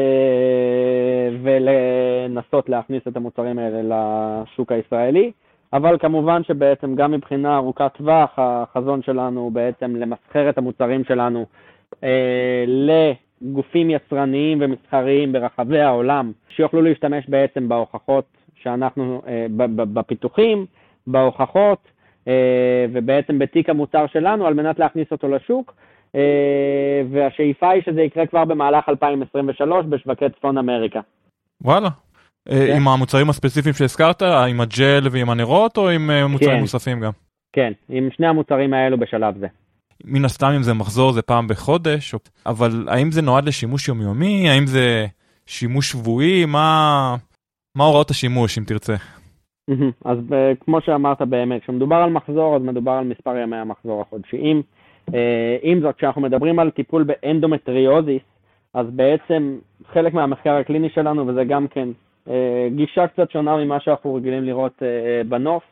ולנסות להכניס את המוצרים האלה לשוק הישראלי. אבל כמובן שבעצם גם מבחינה ארוכת טווח, החזון שלנו הוא בעצם למסחר את המוצרים שלנו אה, גופים יצרניים ומסחריים ברחבי העולם שיוכלו להשתמש בעצם בהוכחות שאנחנו, אה, בפיתוחים, בהוכחות, אה, ובעצם בתיק המוצר שלנו על מנת להכניס אותו לשוק, אה, והשאיפה היא שזה יקרה כבר במהלך 2023 בשווקי צפון אמריקה. וואלה. כן. עם המוצרים הספציפיים שהזכרת, עם הג'ל ועם הנרות, או עם מוצרים כן. נוספים גם? כן, עם שני המוצרים האלו בשלב זה. מן הסתם אם זה מחזור זה פעם בחודש, אבל האם זה נועד לשימוש יומיומי? האם זה שימוש שבועי? מה, מה הוראות השימוש אם תרצה? אז כמו שאמרת באמת, כשמדובר על מחזור אז מדובר על מספר ימי המחזור החודשיים. אה, עם זאת, כשאנחנו מדברים על טיפול באנדומטריוזיס, אז בעצם חלק מהמחקר הקליני שלנו, וזה גם כן אה, גישה קצת שונה ממה שאנחנו רגילים לראות אה, בנוף,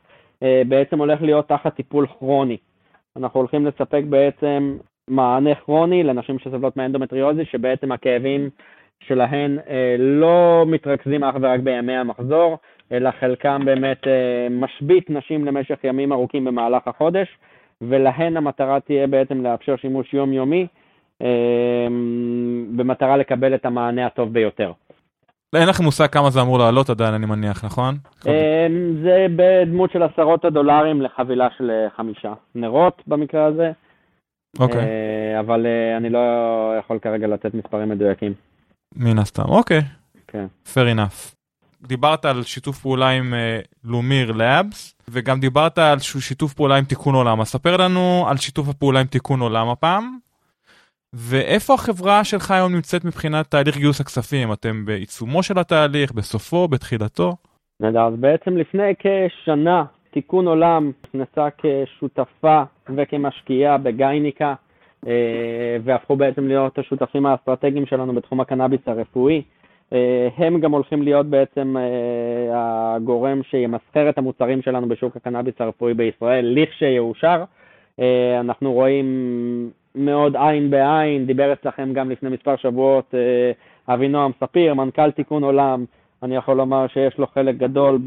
בעצם הולך להיות תחת טיפול כרוני. אנחנו הולכים לספק בעצם מענה כרוני לנשים שסובלות מאנדומטריוזיס, שבעצם הכאבים שלהן אה, לא מתרכזים אך ורק בימי המחזור, אלא חלקם באמת אה, משבית נשים למשך ימים ארוכים במהלך החודש, ולהן המטרה תהיה בעצם לאפשר שימוש יומיומי אה, במטרה לקבל את המענה הטוב ביותר. אין לכם מושג כמה זה אמור לעלות עדיין, אני מניח, נכון? זה בדמות של עשרות הדולרים לחבילה של חמישה נרות במקרה הזה. אוקיי. אבל אני לא יכול כרגע לתת מספרים מדויקים. מן הסתם, אוקיי. כן. fair enough. דיברת על שיתוף פעולה עם לומיר לאבס, וגם דיברת על שיתוף פעולה עם תיקון עולם. אז ספר לנו על שיתוף הפעולה עם תיקון עולם הפעם, ואיפה החברה שלך היום נמצאת מבחינת תהליך גיוס הכספים? אתם בעיצומו של התהליך, בסופו, בתחילתו? אז בעצם לפני כשנה תיקון עולם נכנסה כשותפה וכמשקיעה בגייניקה. אה, והפכו בעצם להיות השותפים האסטרטגיים שלנו בתחום הקנאביס הרפואי. אה, הם גם הולכים להיות בעצם אה, הגורם שימסחר את המוצרים שלנו בשוק הקנאביס הרפואי בישראל, לכשיאושר. אנחנו רואים מאוד עין בעין, דיבר אצלכם גם לפני מספר שבועות אבינועם ספיר, מנכ"ל תיקון עולם, אני יכול לומר שיש לו חלק גדול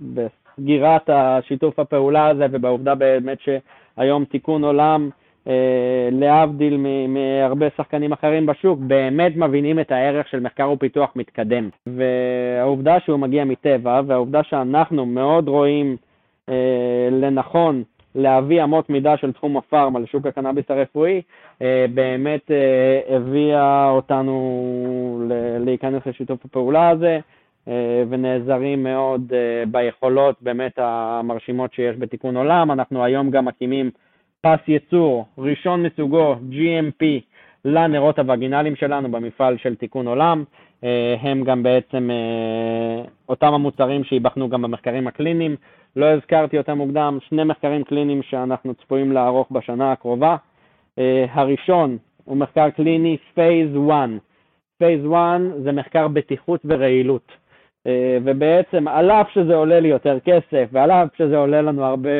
בסגירת השיתוף הפעולה הזה ובעובדה באמת שהיום תיקון עולם אה, להבדיל מהרבה שחקנים אחרים בשוק, באמת מבינים את הערך של מחקר ופיתוח מתקדם. והעובדה שהוא מגיע מטבע, והעובדה שאנחנו מאוד רואים אה, לנכון להביא אמות מידה של תחום הפארמה לשוק הקנאביס הרפואי, אה, באמת אה, הביאה אותנו להיכנס לשיתוף הפעולה הזה. אה, ונעזרים מאוד ביכולות באמת המרשימות שיש בתיקון עולם. אנחנו היום גם מקימים פס ייצור ראשון מסוגו GMP לנרות הווגינליים שלנו במפעל של תיקון עולם. אה, הם גם בעצם אה, אותם המוצרים שייבחנו גם במחקרים הקליניים. לא הזכרתי אותם מוקדם, שני מחקרים קליניים שאנחנו צפויים לערוך בשנה הקרובה. אה, הראשון הוא מחקר קליני phase 1. phase 1 זה מחקר בטיחות ורעילות. ובעצם על אף שזה עולה לי יותר כסף ועל אף שזה עולה לנו הרבה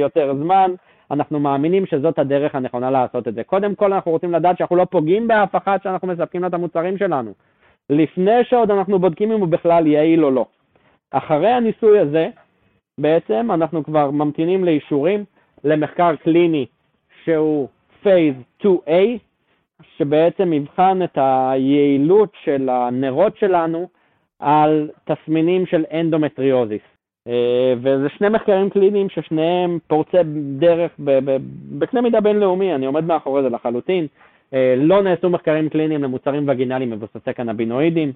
יותר זמן, אנחנו מאמינים שזאת הדרך הנכונה לעשות את זה. קודם כל אנחנו רוצים לדעת שאנחנו לא פוגעים באף אחד שאנחנו מספקים לה את המוצרים שלנו, לפני שעוד אנחנו בודקים אם הוא בכלל יעיל או לא. אחרי הניסוי הזה, בעצם אנחנו כבר ממתינים לאישורים למחקר קליני שהוא phase 2A, שבעצם יבחן את היעילות של הנרות שלנו על תסמינים של אנדומטריוזיס. אה, וזה שני מחקרים קליניים ששניהם פורצי דרך בקנה מידה בינלאומי, אני עומד מאחורי זה לחלוטין. אה, לא נעשו מחקרים קליניים למוצרים וגינליים מבוססי קנבינואידים,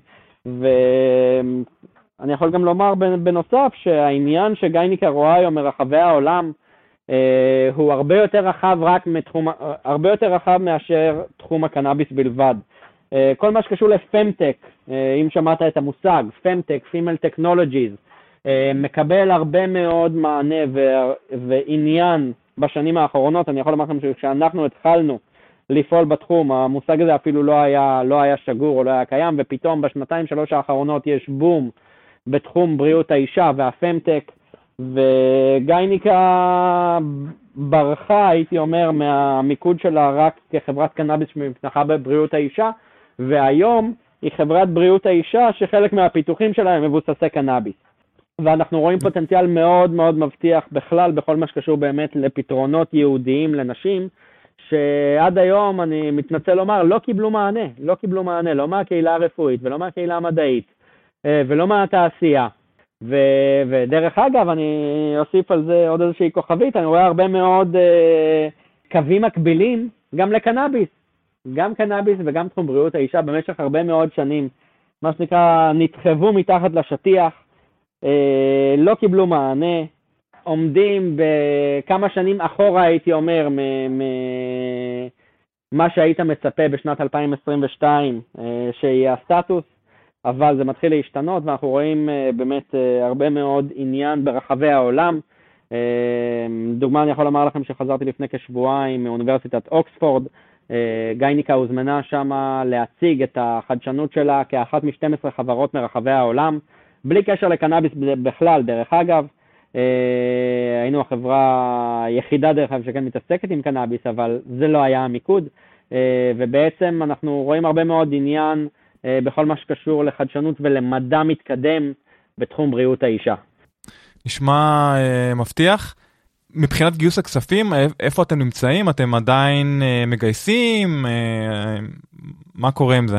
ואני יכול גם לומר בנוסף שהעניין שגייניקה רואה היום מרחבי העולם אה, הוא הרבה יותר רחב רק מתחום, הרבה יותר רחב מאשר תחום הקנאביס בלבד. כל מה שקשור לפמטק, אם שמעת את המושג, פמטק, Technologies, אה, מקבל הרבה מאוד מענה ו- ועניין בשנים האחרונות. אני יכול לומר לכם שכשאנחנו התחלנו לפעול בתחום, המושג הזה אפילו לא היה, לא היה שגור או לא היה קיים, ופתאום בשנתיים שלוש האחרונות יש בום בתחום בריאות האישה והפמטק, וגייניקה ברחה, הייתי אומר, מהמיקוד שלה רק כחברת קנאביס שמתמחה בבריאות האישה, והיום היא חברת בריאות האישה שחלק מהפיתוחים שלה הם מבוססי קנאביס. ואנחנו רואים פוטנציאל מאוד מאוד מבטיח בכלל בכל מה שקשור באמת לפתרונות ייעודיים לנשים, שעד היום, אני מתנצל לומר, לא קיבלו מענה, לא קיבלו מענה, לא מהקהילה הרפואית ולא מהקהילה המדעית אה, ולא מהתעשייה. ו, ודרך אגב, אני אוסיף על זה עוד איזושהי כוכבית, אני רואה הרבה מאוד אה, קווים מקבילים גם לקנאביס. גם קנאביס וגם תחום בריאות האישה במשך הרבה מאוד שנים, מה שנקרא, נדחבו מתחת לשטיח, לא קיבלו מענה, עומדים בכמה שנים אחורה, הייתי אומר, ממה שהיית מצפה בשנת 2022 אה, שיהיה הסטטוס, אבל זה מתחיל להשתנות ואנחנו רואים אה, באמת אה, הרבה מאוד עניין ברחבי העולם. דוגמה, אני יכול לומר לכם שחזרתי לפני כשבועיים מאוניברסיטת אוקספורד, גייניקה הוזמנה שם להציג את החדשנות שלה כאחת מ-12 חברות מרחבי העולם, בלי קשר לקנאביס בכלל, דרך אגב. אה, היינו החברה היחידה דרך אגב שכן מתעסקת עם קנאביס, אבל זה לא היה המיקוד, אה, ובעצם אנחנו רואים הרבה מאוד עניין אה, בכל מה שקשור לחדשנות ולמדע מתקדם בתחום בריאות האישה. נשמע מבטיח. מבחינת גיוס הכספים, איפה אתם נמצאים? אתם עדיין מגייסים? מה קורה עם זה?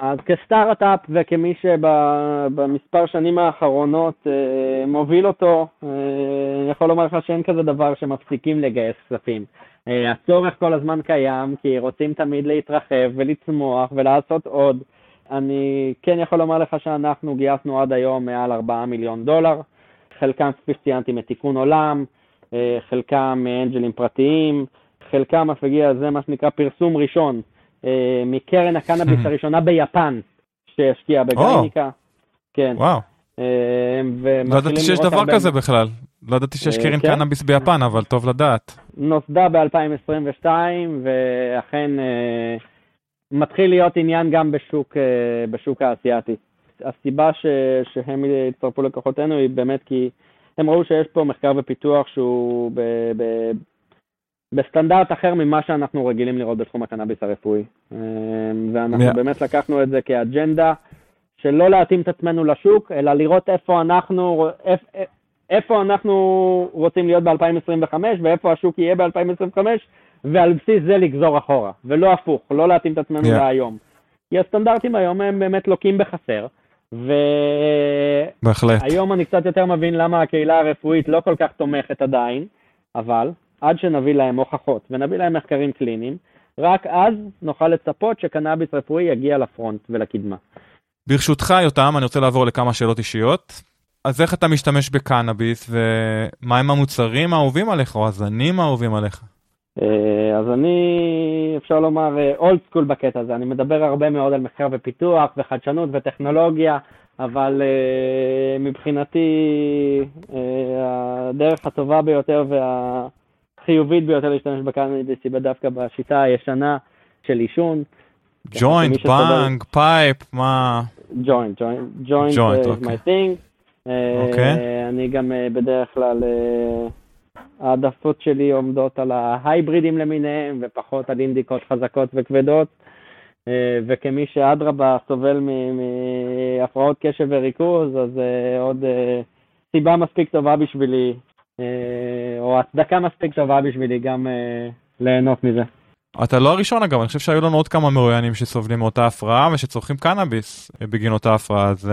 אז כסטארט-אפ וכמי שבמספר שנים האחרונות אה, מוביל אותו, אה, אני יכול לומר לך שאין כזה דבר שמפסיקים לגייס כספים. אה, הצורך כל הזמן קיים, כי רוצים תמיד להתרחב ולצמוח ולעשות עוד. אני כן יכול לומר לך שאנחנו גייסנו עד היום מעל 4 מיליון דולר, חלקם, כפי שציינתי, מתיקון עולם, חלקם מאנג'לים פרטיים, חלקם אף הגיע, זה מה שנקרא פרסום ראשון. אה, מקרן הקנאביס הראשונה ביפן, שהשקיעה בגייניקה. כן. וואו. אה, לא ידעתי שיש דבר כזה בכלל. לא ידעתי שיש אה, קרן כן. קנאביס ביפן, אבל טוב לדעת. נוסדה ב-2022, ואכן מתחיל להיות עניין גם בשוק, בשוק האסייתי. הסיבה ש, שהם הצטרפו לכוחותינו היא באמת כי הם ראו שיש פה מחקר ופיתוח שהוא ב, ב, בסטנדרט אחר ממה שאנחנו רגילים לראות בתחום הקנאביס הרפואי. אמ, ואנחנו yeah. באמת לקחנו את זה כאג'נדה של לא להתאים את עצמנו לשוק, אלא לראות איפה אנחנו, איפ, איפה אנחנו רוצים להיות ב-2025 ואיפה השוק יהיה ב-2025, ועל בסיס זה לגזור אחורה, ולא הפוך, לא להתאים את עצמנו yeah. להיום. כי הסטנדרטים היום הם באמת לוקים בחסר. והיום אני קצת יותר מבין למה הקהילה הרפואית לא כל כך תומכת עדיין, אבל עד שנביא להם הוכחות ונביא להם מחקרים קליניים, רק אז נוכל לצפות שקנאביס רפואי יגיע לפרונט ולקדמה. ברשותך, יותם, אני רוצה לעבור לכמה שאלות אישיות. אז איך אתה משתמש בקנאביס, ומהם המוצרים האהובים עליך, או הזנים האהובים עליך? אה, אז אני, אפשר לומר, אולד אה, סקול בקטע הזה. אני מדבר הרבה מאוד על מחקר ופיתוח וחדשנות וטכנולוגיה, אבל אה, מבחינתי הדרך הטובה ביותר וה... החיובית ביותר להשתמש בקנאביס היא דווקא בשיטה הישנה של עישון. ג'וינט, באנג, pipe, מה? ג'וינט, ג'וינט, ג'וינט is my thing. אוקיי. אני גם אה, בדרך כלל, אה, העדפות שלי עומדות על ההייברידים למיניהם, ופחות על אינדיקות חזקות וכבדות. אה, וכמי שאדרבה סובל מהפרעות קשב וריכוז, אז עוד סיבה מספיק טובה בשבילי אה, או הצדקה מספיק טובה בשבילי גם אה, ליהנות מזה. אתה לא הראשון אגב, אני חושב שהיו לנו עוד כמה מרואיינים שסובלים מאותה הפרעה ושצורכים קנאביס אה, בגין אותה הפרעה, אז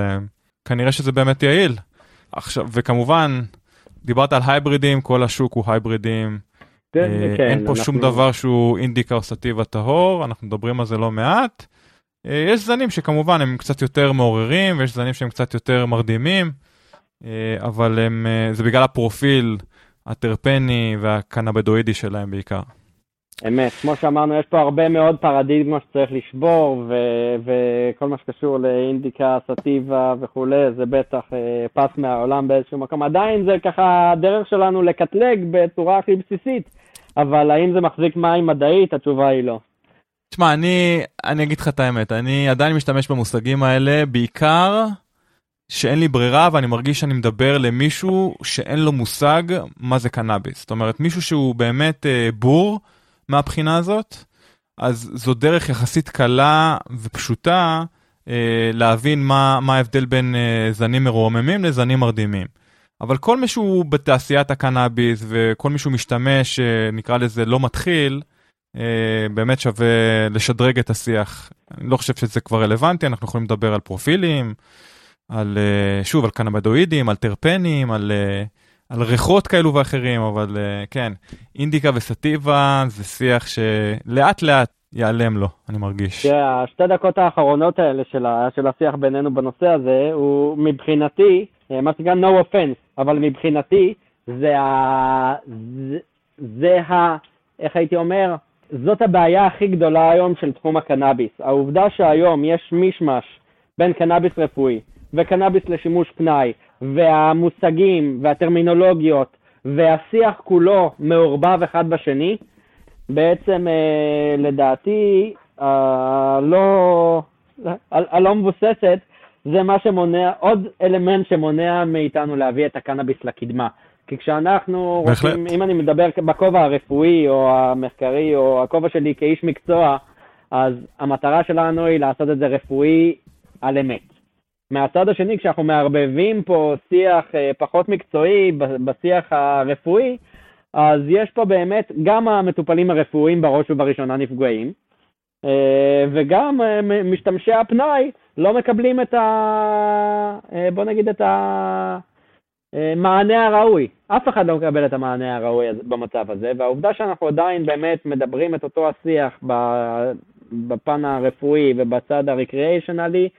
כנראה שזה באמת יעיל. עכשיו, וכמובן, דיברת על הייברידים, כל השוק הוא הייברידים. כן, כן, אין פה אנחנו... שום דבר שהוא אינדיקה או סטיבה טהור, אנחנו מדברים על זה לא מעט. יש זנים שכמובן הם קצת יותר מעוררים ויש זנים שהם קצת יותר מרדימים. אה, אבל הם, אה, זה בגלל הפרופיל הטרפני והקנבדואידי שלהם בעיקר. אמת, כמו שאמרנו, יש פה הרבה מאוד פרדיגמה שצריך לשבור, ו- וכל מה שקשור לאינדיקה, סטיבה וכולי, זה בטח אה, פס מהעולם באיזשהו מקום. עדיין זה ככה הדרך שלנו לקטלג בצורה הכי בסיסית, אבל האם זה מחזיק מים מדעית? התשובה היא לא. תשמע, אני, אני אגיד לך את האמת, אני עדיין משתמש במושגים האלה, בעיקר שאין לי ברירה ואני מרגיש שאני מדבר למישהו שאין לו מושג מה זה קנאביס. זאת אומרת, מישהו שהוא באמת אה, בור מהבחינה הזאת, אז זו דרך יחסית קלה ופשוטה אה, להבין מה, מה ההבדל בין אה, זנים מרוממים לזנים מרדימים. אבל כל מי שהוא בתעשיית הקנאביס וכל מי שהוא משתמש, אה, נקרא לזה לא מתחיל, אה, באמת שווה לשדרג את השיח. אני לא חושב שזה כבר רלוונטי, אנחנו יכולים לדבר על פרופילים, על, אה, שוב, על קנבדואידים, על טרפנים, על, אה, על ריחות כאלו ואחרים, אבל אה, כן, אינדיקה וסטיבה זה שיח שלאט לאט ייעלם לו, אני מרגיש. תראה, השתי דקות האחרונות האלה של, ה, של השיח בינינו בנושא הזה, הוא מבחינתי, מה שנקרא no offense, אבל מבחינתי זה ה... זה, זה ה... איך הייתי אומר? זאת הבעיה הכי גדולה היום של תחום הקנאביס. העובדה שהיום יש מישמש בין קנאביס רפואי וקנאביס לשימוש פנאי, והמושגים והטרמינולוגיות והשיח כולו מעורבב אחד בשני, בעצם אה, לדעתי הלא, הלא מבוססת זה מה שמונע, עוד אלמנט שמונע מאיתנו להביא את הקנאביס לקדמה. כי כשאנחנו בהחלט. רוצים, אם אני מדבר בכובע הרפואי או המחקרי או הכובע שלי כאיש מקצוע, אז המטרה שלנו היא לעשות את זה רפואי על אמת. מהצד השני, כשאנחנו מערבבים פה שיח אה, פחות מקצועי בשיח הרפואי, אז יש פה באמת, גם המטופלים הרפואיים בראש ובראשונה נפגעים, אה, וגם אה, משתמשי הפנאי לא מקבלים את ה... בוא נגיד את המענה הראוי. אף אחד לא מקבל את המענה הראוי במצב הזה, והעובדה שאנחנו עדיין באמת מדברים את אותו השיח בפן הרפואי ובצד הרקריאיישנלי,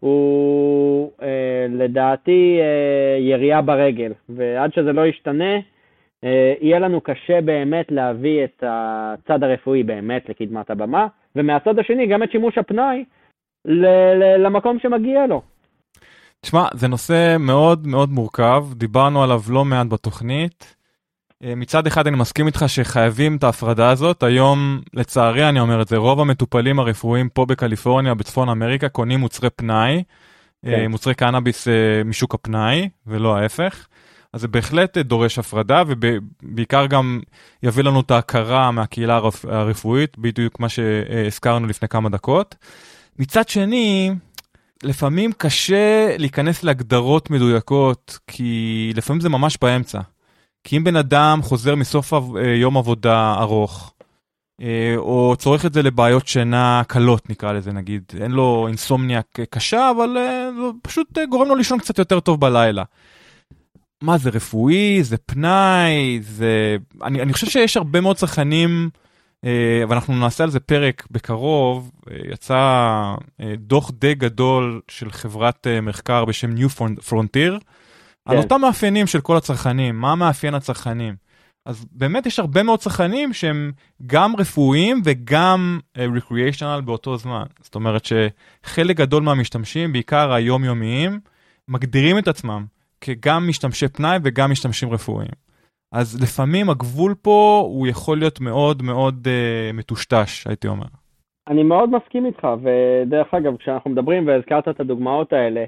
הוא אה, לדעתי אה, ירייה ברגל, ועד שזה לא ישתנה, אה, יהיה לנו קשה באמת להביא את הצד הרפואי באמת לקדמת הבמה, ומהצד השני גם את שימוש הפנאי ל- ל- למקום שמגיע לו. תשמע, זה נושא מאוד מאוד מורכב, דיברנו עליו לא מעט בתוכנית. אה, מצד אחד אני מסכים איתך שחייבים את ההפרדה הזאת, היום לצערי אני אומר את זה, רוב המטופלים הרפואיים פה בקליפורניה, בצפון אמריקה, קונים מוצרי פנאי, כן. אה, מוצרי קנאביס אה, משוק הפנאי, ולא ההפך. אז זה בהחלט דורש הפרדה, ובעיקר גם יביא לנו את ההכרה מהקהילה הרפ- הרפואית, בדיוק מה שהזכרנו לפני כמה דקות. מצד שני, לפעמים קשה להיכנס להגדרות מדויקות, כי לפעמים זה ממש באמצע. כי אם בן אדם חוזר מסוף אה, יום עבודה ארוך, אה, או צורך את זה לבעיות שינה קלות נקרא לזה נגיד, אין לו אינסומניה קשה, אבל אה, פשוט גורם לו לישון קצת יותר טוב בלילה. מה זה רפואי, זה פנאי, זה... אני, אני חושב שיש הרבה מאוד צרכנים, ואנחנו נעשה על זה פרק בקרוב, יצא דוח די גדול של חברת מחקר בשם New Frontier, על כן. אותם מאפיינים של כל הצרכנים, מה מאפיין הצרכנים. אז באמת יש הרבה מאוד צרכנים שהם גם רפואיים וגם uh, recreational באותו זמן. זאת אומרת שחלק גדול מהמשתמשים, בעיקר היומיומיים, מגדירים את עצמם כגם משתמשי פנאי וגם משתמשים רפואיים. אז לפעמים הגבול פה הוא יכול להיות מאוד מאוד uh, מטושטש, הייתי אומר. אני מאוד מסכים איתך, ודרך אגב, כשאנחנו מדברים, והזכרת את הדוגמאות האלה, אה,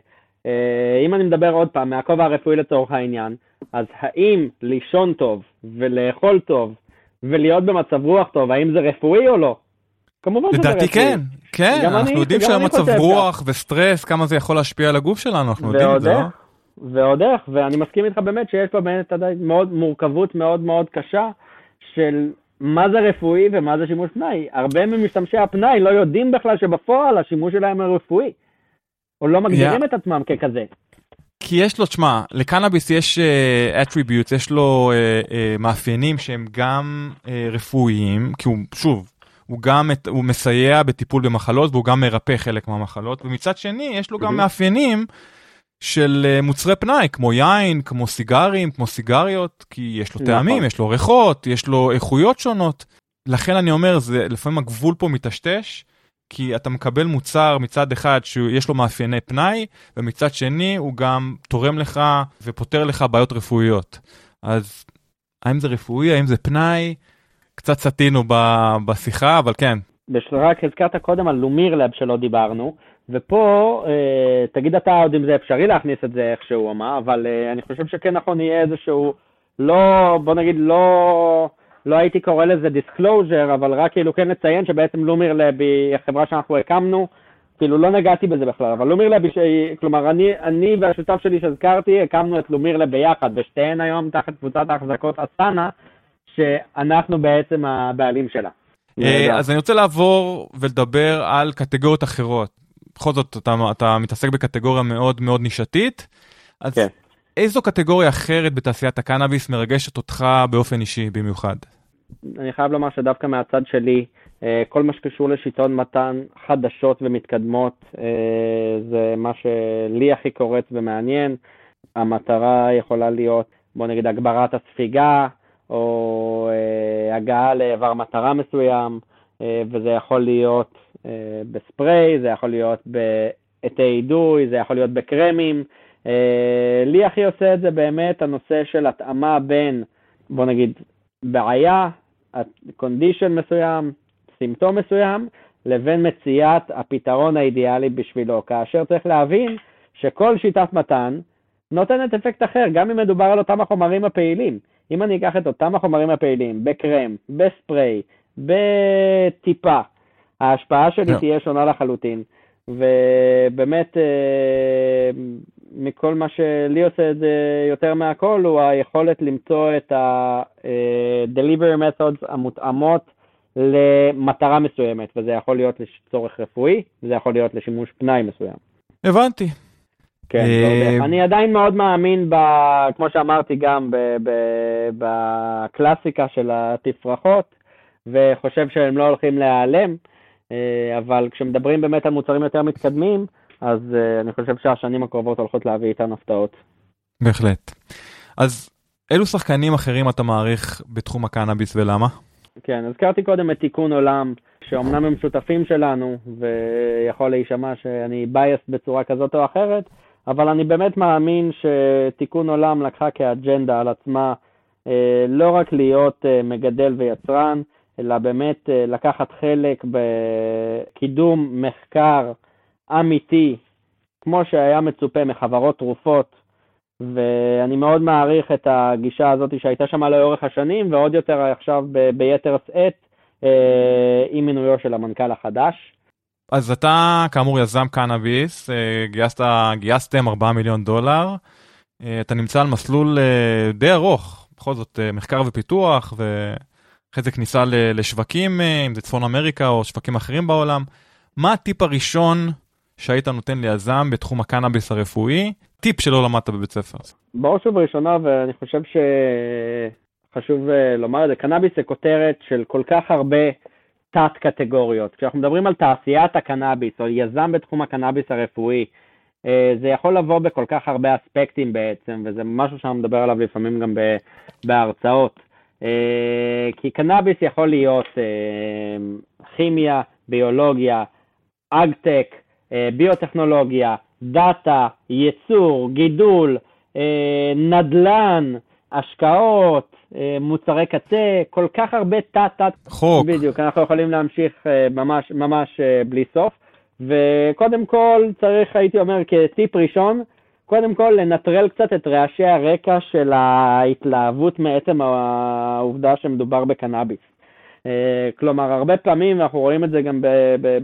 אם אני מדבר עוד פעם, מהכובע הרפואי לצורך העניין, אז האם לישון טוב ולאכול טוב ולהיות במצב רוח טוב, האם זה רפואי או לא? כמובן שזה רפואי. לדעתי כן, כן, אנחנו אני- יודעים שהמצב רוח וסטרס, כמה זה יכול להשפיע על הגוף שלנו, אנחנו יודעים את זה, לא? ועוד איך, ואני מסכים איתך באמת שיש פה באמת עדיין מאוד מורכבות מאוד מאוד קשה של מה זה רפואי ומה זה שימוש פנאי. הרבה ממשתמשי הפנאי לא יודעים בכלל שבפועל השימוש שלהם הוא רפואי, או לא מגדירים Yeah. את עצמם ככזה. כי יש לו, תשמע, לקנאביס יש uh, attributes, יש לו uh, uh, מאפיינים שהם גם uh, רפואיים, כי הוא, שוב, הוא גם את, הוא מסייע בטיפול במחלות והוא גם מרפא חלק מהמחלות, ומצד שני יש לו גם Mhm. מאפיינים של uh, מוצרי פנאי, כמו יין, כמו סיגרים, כמו סיגריות, כי יש לו נכון. טעמים, יש לו ריחות, יש לו איכויות שונות. לכן אני אומר, זה לפעמים הגבול פה מטשטש, כי אתה מקבל מוצר מצד אחד שיש לו מאפייני פנאי, ומצד שני הוא גם תורם לך ופותר לך בעיות רפואיות. אז האם זה רפואי, האם זה פנאי? קצת סטינו ב- בשיחה, אבל כן. רק הזכרת קודם על לומירלב שלא דיברנו, ופה, אה, תגיד אתה עוד אם זה אפשרי להכניס את זה איכשהו, מה, אבל אה, אני חושב שכן נכון יהיה איזשהו, לא, בוא נגיד, לא, לא הייתי קורא לזה disclosure, אבל רק כאילו כן לציין שבעצם לומירלב היא החברה שאנחנו הקמנו, כאילו לא נגעתי בזה בכלל, אבל לומירלב, היא שהיא- כלומר אני, אני והשותף שלי שהזכרתי, הקמנו את לומירלב ביחד, ושתיהן היום תחת קבוצת ההחזקות אסנה, שאנחנו בעצם הבעלים שלה. נהדר. אז אני רוצה לעבור ולדבר על קטגוריות אחרות. בכל זאת, אתה, אתה מתעסק בקטגוריה מאוד מאוד נישתית. אז כן. איזו קטגוריה אחרת בתעשיית הקנאביס מרגשת אותך באופן אישי במיוחד? אני חייב לומר שדווקא מהצד שלי, אה, כל מה שקשור לשיטות מתן חדשות ומתקדמות, אה, זה מה שלי הכי קורץ ומעניין. המטרה יכולה להיות, בוא נגיד, הגברת הספיגה, או אה, הגעה לאיבר מטרה מסוים, וזה יכול להיות בספרי, זה יכול להיות בעטי אידוי, זה יכול להיות בקרמים. אה, לי הכי עושה את זה באמת הנושא של התאמה בין, בוא נגיד, בעיה, קונדישן מסוים, סימפטום מסוים, לבין מציאת הפתרון האידיאלי בשבילו, כאשר צריך להבין שכל שיטת מתן נותנת אפקט אחר, גם אם מדובר על אותם החומרים הפעילים. אם אני אקח את אותם החומרים הפעילים, בקרם, בספרי, בטיפה, ההשפעה שלי לא. תהיה שונה לחלוטין. ובאמת, אה, מכל מה שלי עושה את זה יותר מהכל, הוא היכולת למצוא את ה-delivery methods המותאמות למטרה מסוימת, וזה יכול להיות לצורך רפואי, וזה יכול להיות לשימוש פנאי מסוים. הבנתי. כן, אה. אני עדיין מאוד מאמין, ב, כמו שאמרתי גם, ב, ב, בקלאסיקה של התפרחות, וחושב שהם לא הולכים להיעלם, אה, אבל כשמדברים באמת על מוצרים יותר מתקדמים, אז אה, אני חושב שהשנים הקרובות הולכות להביא איתן הפתעות. בהחלט. אז אילו שחקנים אחרים אתה מעריך בתחום הקנאביס ולמה? כן, הזכרתי קודם את תיקון עולם, שאומנם הם שותפים שלנו, ויכול להישמע שאני בייס בצורה כזאת או אחרת, אבל אני באמת מאמין שתיקון עולם לקחה כאג'נדה על עצמה אה, לא רק להיות אה, מגדל ויצרן, אלא באמת לקחת חלק בקידום מחקר אמיתי, כמו שהיה מצופה מחברות תרופות, ואני מאוד מעריך את הגישה הזאת שהייתה שם לאורך השנים, ועוד יותר עכשיו ב- ביתר שאת אה, עם מינויו של המנכ"ל החדש. אז אתה כאמור יזם קנאביס, אה, גייסת, גייסתם 4 מיליון דולר, אה, אתה נמצא על מסלול אה, די ארוך, בכל זאת מחקר ופיתוח, ואחרי זה כניסה לשווקים, אם זה צפון אמריקה או שווקים אחרים בעולם. מה הטיפ הראשון שהיית נותן ליזם בתחום הקנאביס הרפואי? טיפ שלא למדת בבית ספר. בראש ובראשונה, ואני חושב שחשוב אה, לומר את זה, קנאביס זה כותרת של כל כך הרבה תת-קטגוריות. כשאנחנו מדברים על תעשיית הקנאביס, או יזם בתחום הקנאביס הרפואי, אה, זה יכול לבוא בכל כך הרבה אספקטים בעצם, וזה משהו שאני מדבר עליו לפעמים גם בהרצאות. אה, כי קנאביס יכול להיות כימיה, ביולוגיה, אגטק, ביוטכנולוגיה, דאטה, ייצור, גידול, אה, נדל"ן, השקעות, אה, מוצרי קצה, כל כך הרבה תת-תת חוק. בדיוק, אנחנו יכולים להמשיך אה, ממש, ממש אה, בלי סוף. וקודם כל צריך, הייתי אומר, כטיפ ראשון, קודם כל לנטרל קצת את רעשי הרקע של ההתלהבות מעצם העובדה שמדובר בקנאביס. אה, כלומר, הרבה פעמים, אנחנו רואים את זה גם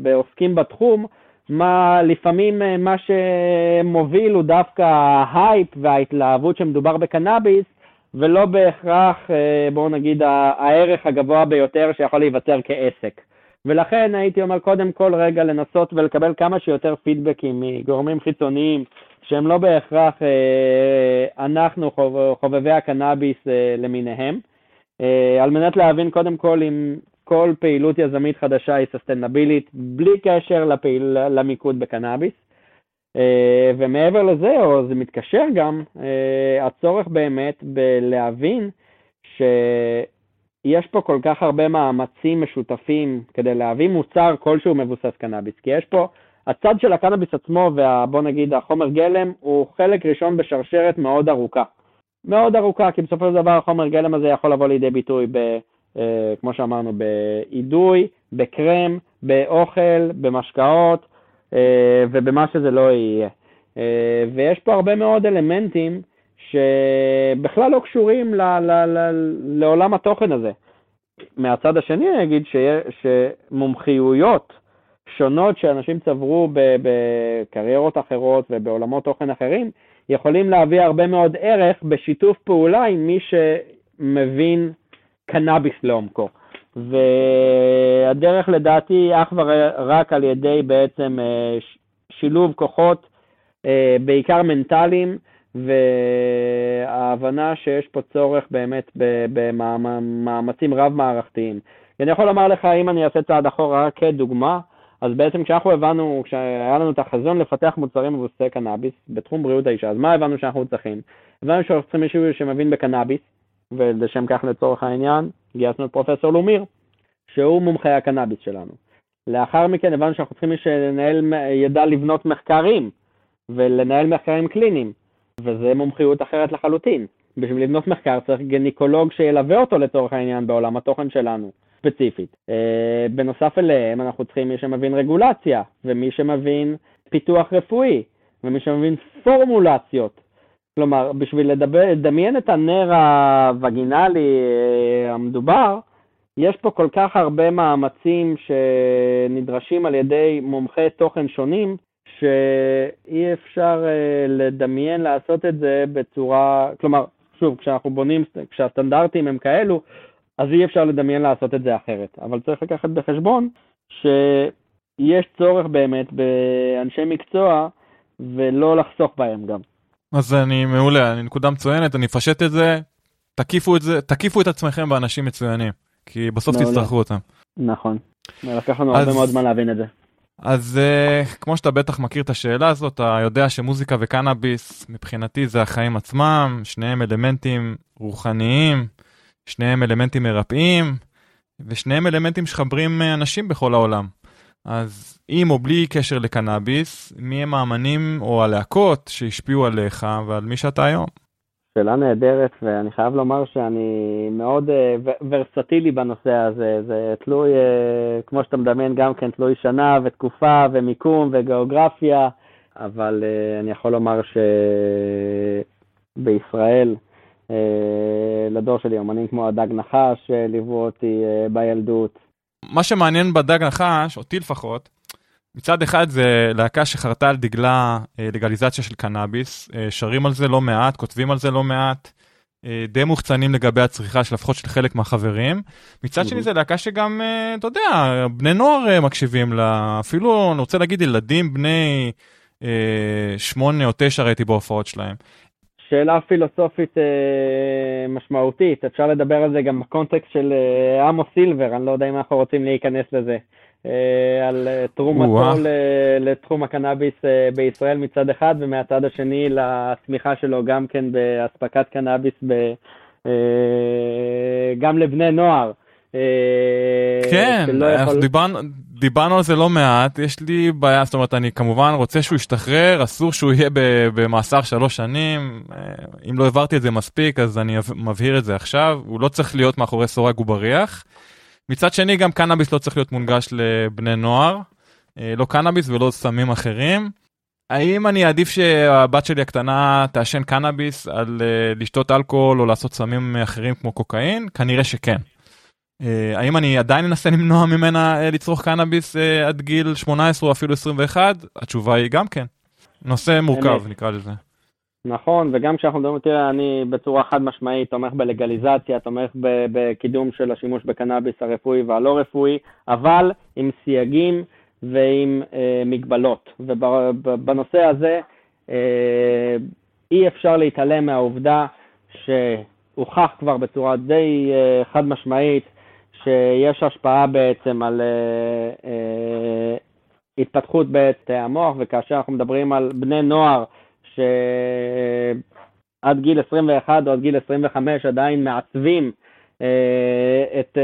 בעוסקים בתחום, מה לפעמים אה, מה שמוביל הוא דווקא ההייפ וההתלהבות שמדובר בקנאביס, ולא בהכרח, אה, בואו נגיד, הערך הגבוה ביותר שיכול להיווצר כעסק. ולכן הייתי אומר קודם כל רגע לנסות ולקבל כמה שיותר פידבקים מגורמים חיצוניים שהם לא בהכרח אה, אנחנו חוב, חובבי הקנאביס למיניהם, על מנת להבין קודם כל אם כל פעילות יזמית חדשה היא ססטנבילית בלי קשר לפעיל, למיקוד בקנאביס. אה, ומעבר לזה, או זה מתקשר גם, אה, הצורך באמת בלהבין שיש פה כל כך הרבה מאמצים משותפים כדי להביא מוצר כלשהו מבוסס קנאביס. כי יש פה, הצד של הקנאביס עצמו, ובוא נגיד החומר גלם, הוא חלק ראשון בשרשרת מאוד ארוכה. מאוד ארוכה, כי בסופו של דבר החומר גלם הזה יכול לבוא לידי ביטוי ב... אה, כמו שאמרנו, באידוי, בקרם, באוכל, במשקאות אה, ובמה שזה לא יהיה. אה, ויש פה הרבה מאוד אלמנטים שבכלל לא קשורים ל- ל- ל- לעולם התוכן הזה. מהצד השני אני אגיד שיש שמומחיויות שונות שאנשים צברו בקריירות אחרות ובעולמות תוכן אחרים, יכולים להביא הרבה מאוד ערך בשיתוף פעולה עם מי שמבין קנאביס לעומקו. והדרך לדעתי היא אך ורק על ידי בעצם אה, שילוב כוחות, אה, בעיקר מנטליים, וההבנה שיש פה צורך באמת במאמצים רב-מערכתיים. אני יכול לומר לך, אם אני אעשה צעד אחורה כדוגמה, אז בעצם כשאנחנו הבנו, כשהיה לנו את החזון לפתח מוצרים מבוססי קנאביס בתחום בריאות האישה, אז מה הבנו שאנחנו צריכים? הבנו שאנחנו צריכים מישהו שמבין בקנאביס, ולשם כך לצורך העניין גייסנו את פרופסור לומיר, שהוא מומחה הקנאביס שלנו. לאחר מכן הבנו שאנחנו צריכים מישהו שידע לבנות מחקרים ולנהל מחקרים קליניים, וזה מומחיות אחרת לחלוטין. בשביל לבנות מחקר צריך גניקולוג שילווה אותו לצורך העניין בעולם התוכן שלנו. ספציפית. Uh, בנוסף אליהם אנחנו צריכים מי שמבין רגולציה, ומי שמבין פיתוח רפואי, ומי שמבין פורמולציות. כלומר, בשביל לדבר, לדמיין את הנר הווגינלי uh, המדובר, יש פה כל כך הרבה מאמצים שנדרשים על ידי מומחי תוכן שונים, שאי אפשר uh, לדמיין לעשות את זה בצורה, כלומר, שוב, כשאנחנו בונים, כשהסטנדרטים הם כאלו, אז אי אפשר לדמיין לעשות את זה אחרת. אבל צריך לקחת בחשבון שיש צורך באמת באנשי מקצוע ולא לחסוך בהם גם. אז אני מעולה, אני נקודה מצוינת, אני אפשט את זה, תקיפו את זה, תקיפו את עצמכם באנשים מצוינים, כי בסוף מעולה. תצטרכו אותם. נכון, לקח לנו אז... הרבה מאוד זמן להבין את זה. אז uh, כמו שאתה בטח מכיר את השאלה הזאת, אתה יודע שמוזיקה וקנאביס מבחינתי זה החיים עצמם, שניהם אלמנטים רוחניים, שניהם אלמנטים מרפאים, ושניהם אלמנטים שחברים אה, אנשים בכל העולם. אז עם או בלי קשר לקנאביס, מי הם האמנים או הלהקות שהשפיעו עליך ועל מי שאתה היום? שאלה נהדרת, ואני חייב לומר שאני מאוד uh, ורסטילי בנושא הזה. זה תלוי, uh, כמו שאתה מדמיין, גם כן תלוי שנה ותקופה ומיקום וגיאוגרפיה, אבל uh, אני יכול לומר שבישראל, אה, לדור שלי, אמנים כמו הדג נחש ליוו אותי אה, בילדות. מה שמעניין בדג נחש, אותי לפחות, מצד אחד זה להקה שחרתה על דגלה אה, לגליזציה של קנאביס, שרים על זה לא מעט, כותבים על זה לא מעט, די מוחצנים לגבי הצריכה של לפחות של חלק מהחברים. מצד שני זה להקה שגם, אתה יודע, בני נוער מקשיבים לה, אפילו אני רוצה להגיד ילדים בני שמונה או תשע ראיתי בהופעות שלהם. שאלה פילוסופית אה, משמעותית, אפשר לדבר על זה גם בקונטקסט של אה, עמוס סילבר, אני לא יודע אם אנחנו רוצים להיכנס לזה, אה, על אה, תרומתו ל, לתחום הקנאביס אה, בישראל מצד אחד, ומהצד השני לתמיכה שלו גם כן באספקת קנאביס ב, אה, גם לבני נוער. אה, כן, יכול... דיברנו, דיברנו על זה לא מעט, יש לי בעיה, זאת אומרת, אני כמובן רוצה שהוא ישתחרר, אסור שהוא יהיה במאסר שלוש שנים, אה, אם לא העברתי את זה מספיק, אז אני מבהיר את זה עכשיו, הוא לא צריך להיות מאחורי סורג ובריח. מצד שני, גם קנאביס לא צריך להיות מונגש לבני נוער, אה, לא קנאביס ולא סמים אחרים. האם אני אעדיף שהבת שלי הקטנה תעשן קנאביס על לשתות אלכוהול או לעשות סמים אחרים כמו קוקאין? כנראה שכן. Uh, האם אני עדיין אנסה למנוע ממנה uh, לצרוך קנאביס uh, עד גיל 18 או אפילו 21? התשובה היא גם כן. נושא מורכב נקרא לזה. נכון, וגם כשאנחנו מדברים, תראה, אני בצורה חד משמעית תומך בלגליזציה, תומך בקידום של השימוש בקנאביס הרפואי והלא רפואי, אבל עם סייגים ועם אה, מגבלות. ובנושא הזה אה, אי אפשר להתעלם מהעובדה שהוכח כבר בצורה די אה, חד משמעית שיש השפעה בעצם על uh, uh, התפתחות בעת המוח, וכאשר אנחנו מדברים על בני נוער שעד גיל 21 או עד גיל 25 עדיין מעצבים uh, את, uh,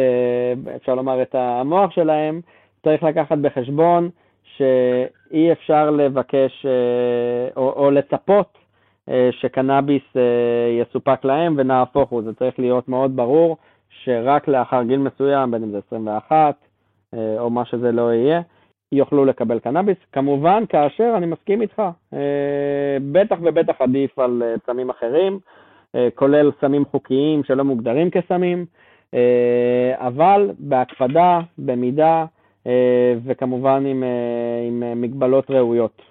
אפשר לומר, את המוח שלהם, צריך לקחת בחשבון שאי אפשר לבקש uh, או, או לצפות uh, שקנאביס uh, יסופק להם, ונהפוך הוא, זה צריך להיות מאוד ברור. שרק לאחר גיל מסוים, בין אם זה 21 אה, או מה שזה לא יהיה, יוכלו לקבל קנאביס. כמובן, כאשר אני מסכים איתך, אה, בטח ובטח עדיף על אה, סמים אחרים, כולל סמים חוקיים שלא מוגדרים כסמים, אבל בהקפדה, במידה, וכמובן עם, עם מגבלות ראויות.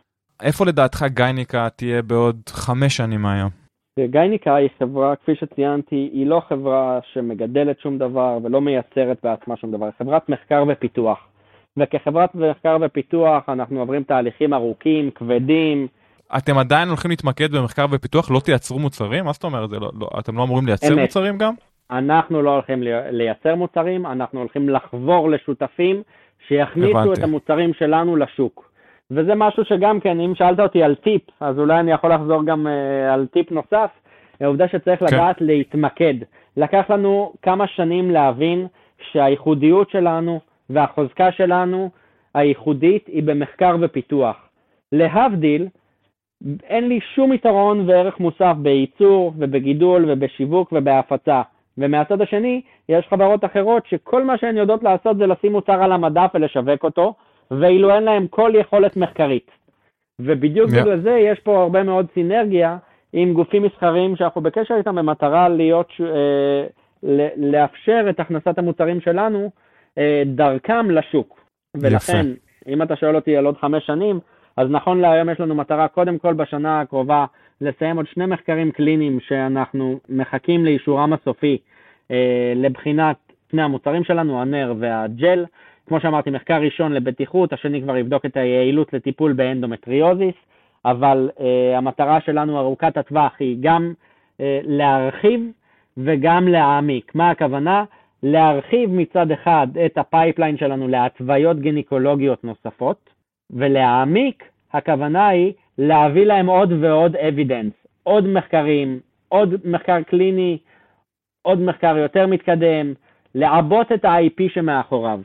איפה לדעתך גייניקה תהיה בעוד חמש שנים מהיום? גייניקה היא חברה, כפי שציינתי, היא לא חברה שמגדלת שום דבר ולא מייצרת בעצמה שום דבר, היא חברת מחקר ופיתוח. וכחברת מחקר ופיתוח אנחנו עוברים תהליכים ארוכים, כבדים. אתם עדיין הולכים להתמקד במחקר ופיתוח, לא תייצרו מוצרים? מה זאת אומרת? לא, לא, אתם לא אמורים לייצר אמת. מוצרים גם? אנחנו לא הולכים לי- לייצר מוצרים, אנחנו הולכים לחבור לשותפים שיכניסו הבנתי. את המוצרים שלנו לשוק. וזה משהו שגם כן, אם שאלת אותי על טיפ, אז אולי אני יכול לחזור גם uh, על טיפ נוסף. העובדה שצריך כן. לדעת להתמקד. לקח לנו כמה שנים להבין שהייחודיות שלנו והחוזקה שלנו הייחודית היא במחקר ופיתוח. להבדיל, אין לי שום יתרון וערך מוסף בייצור ובגידול ובשיווק ובהפצה. ומהצד השני, יש חברות אחרות שכל מה שהן יודעות לעשות זה לשים מוצר על המדף ולשווק אותו, ואילו אין להן כל יכולת מחקרית. ובדיוק Yeah. בגלל זה יש פה הרבה מאוד סינרגיה עם גופים מסחריים שאנחנו בקשר איתם במטרה להיות, אה, לאפשר את הכנסת המוצרים שלנו אה, דרכם לשוק. ולכן, אם אתה שואל אותי על עוד חמש שנים, אז נכון להיום יש לנו מטרה קודם כל בשנה הקרובה לסיים עוד שני מחקרים קליניים שאנחנו מחכים לאישורם הסופי אה, לבחינת שני המוצרים שלנו, הנר והג'ל. כמו שאמרתי, מחקר ראשון לבטיחות, השני כבר יבדוק את היעילות לטיפול באנדומטריוזיס, אבל אה, המטרה שלנו ארוכת הטווח היא גם אה, להרחיב וגם להעמיק. מה הכוונה? להרחיב מצד אחד את ה pipeline שלנו להתוויות גינקולוגיות נוספות, ולהעמיק, הכוונה היא להביא להם עוד ועוד evidence, עוד מחקרים, עוד מחקר קליני, עוד מחקר יותר מתקדם, לעבות את ה-IP שמאחוריו.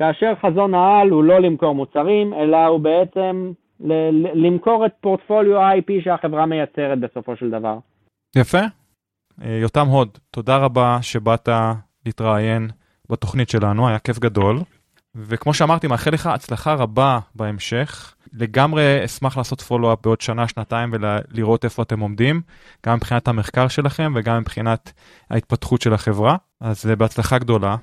כאשר חזון העל הוא לא למכור מוצרים, אלא הוא בעצם ל- למכור את פורטפוליו ה-IP שהחברה מייצרת בסופו של דבר. יפה. אה, יותם הוד, תודה רבה שבאת להתראיין בתוכנית שלנו, היה כיף גדול. וכמו שאמרתי, מאחל לך הצלחה רבה בהמשך. לגמרי אשמח לעשות פולו-אפ בעוד שנה, שנתיים ולראות איפה אתם עומדים, גם מבחינת המחקר שלכם וגם מבחינת ההתפתחות של החברה. אז אה, בהצלחה גדולה.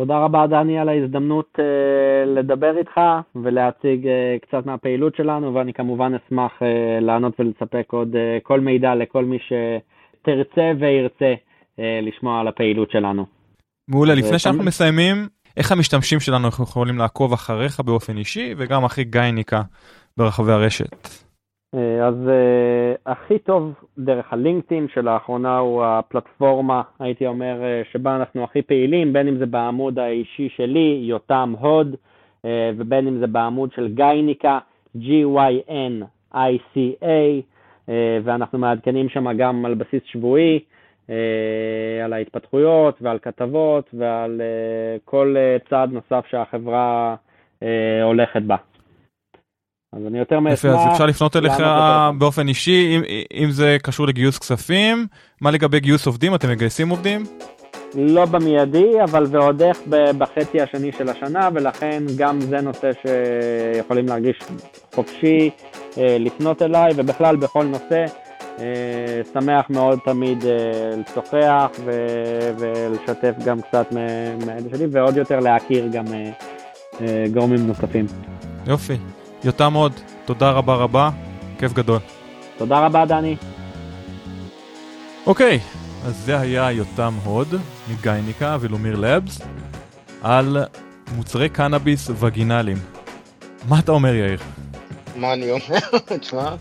תודה רבה, דני, על ההזדמנות אה, לדבר איתך ולהציג אה, קצת מהפעילות שלנו, ואני כמובן אשמח אה, לענות ולספק עוד אה, כל מידע לכל מי שתרצה וירצה אה, לשמוע על הפעילות שלנו. מעולה, זה לפני שאנחנו מסיימים, איך המשתמשים שלנו יכולים לעקוב אחריך באופן אישי וגם אחרי גייניקה ברחבי הרשת. אה, אז אה, הכי טוב דרך הלינקדאין שלאחרונה הוא הפלטפורמה, הייתי אומר, אה, שבה אנחנו הכי פעילים, בין אם זה בעמוד האישי שלי, יותם הוד, אה, ובין אם זה בעמוד של גייניקה, G-Y-N-I-C-A, אה, ואנחנו מעדכנים שם גם על בסיס שבועי, אה, על ההתפתחויות ועל כתבות ועל אה, כל אה, צעד נוסף שהחברה אה, הולכת בה. אז אני יותר מאשמח. יפה, אז אפשר לפנות אליך. באופן אישי, אם, אם זה קשור לגיוס כספים. מה לגבי גיוס עובדים? אתם מגייסים עובדים? לא במיידי, אבל ועוד איך בחצי השני של השנה, ולכן גם זה נושא שיכולים להרגיש חופשי אה, לפנות אליי, ובכלל בכל נושא. אה, שמח מאוד תמיד אה, לשוחח ולשתף גם קצת מ- מהידע שלי, ועוד יותר להכיר גם גורמים נוספים. יופי. יותם עוד, תודה רבה רבה, כיף גדול. תודה רבה, דני. אוקיי, אז זה היה יותם הוד מגייניקה ולומיר לבס על מוצרי קנאביס וגינליים. מה אתה אומר יאיר? מה אני אומר? תשמע,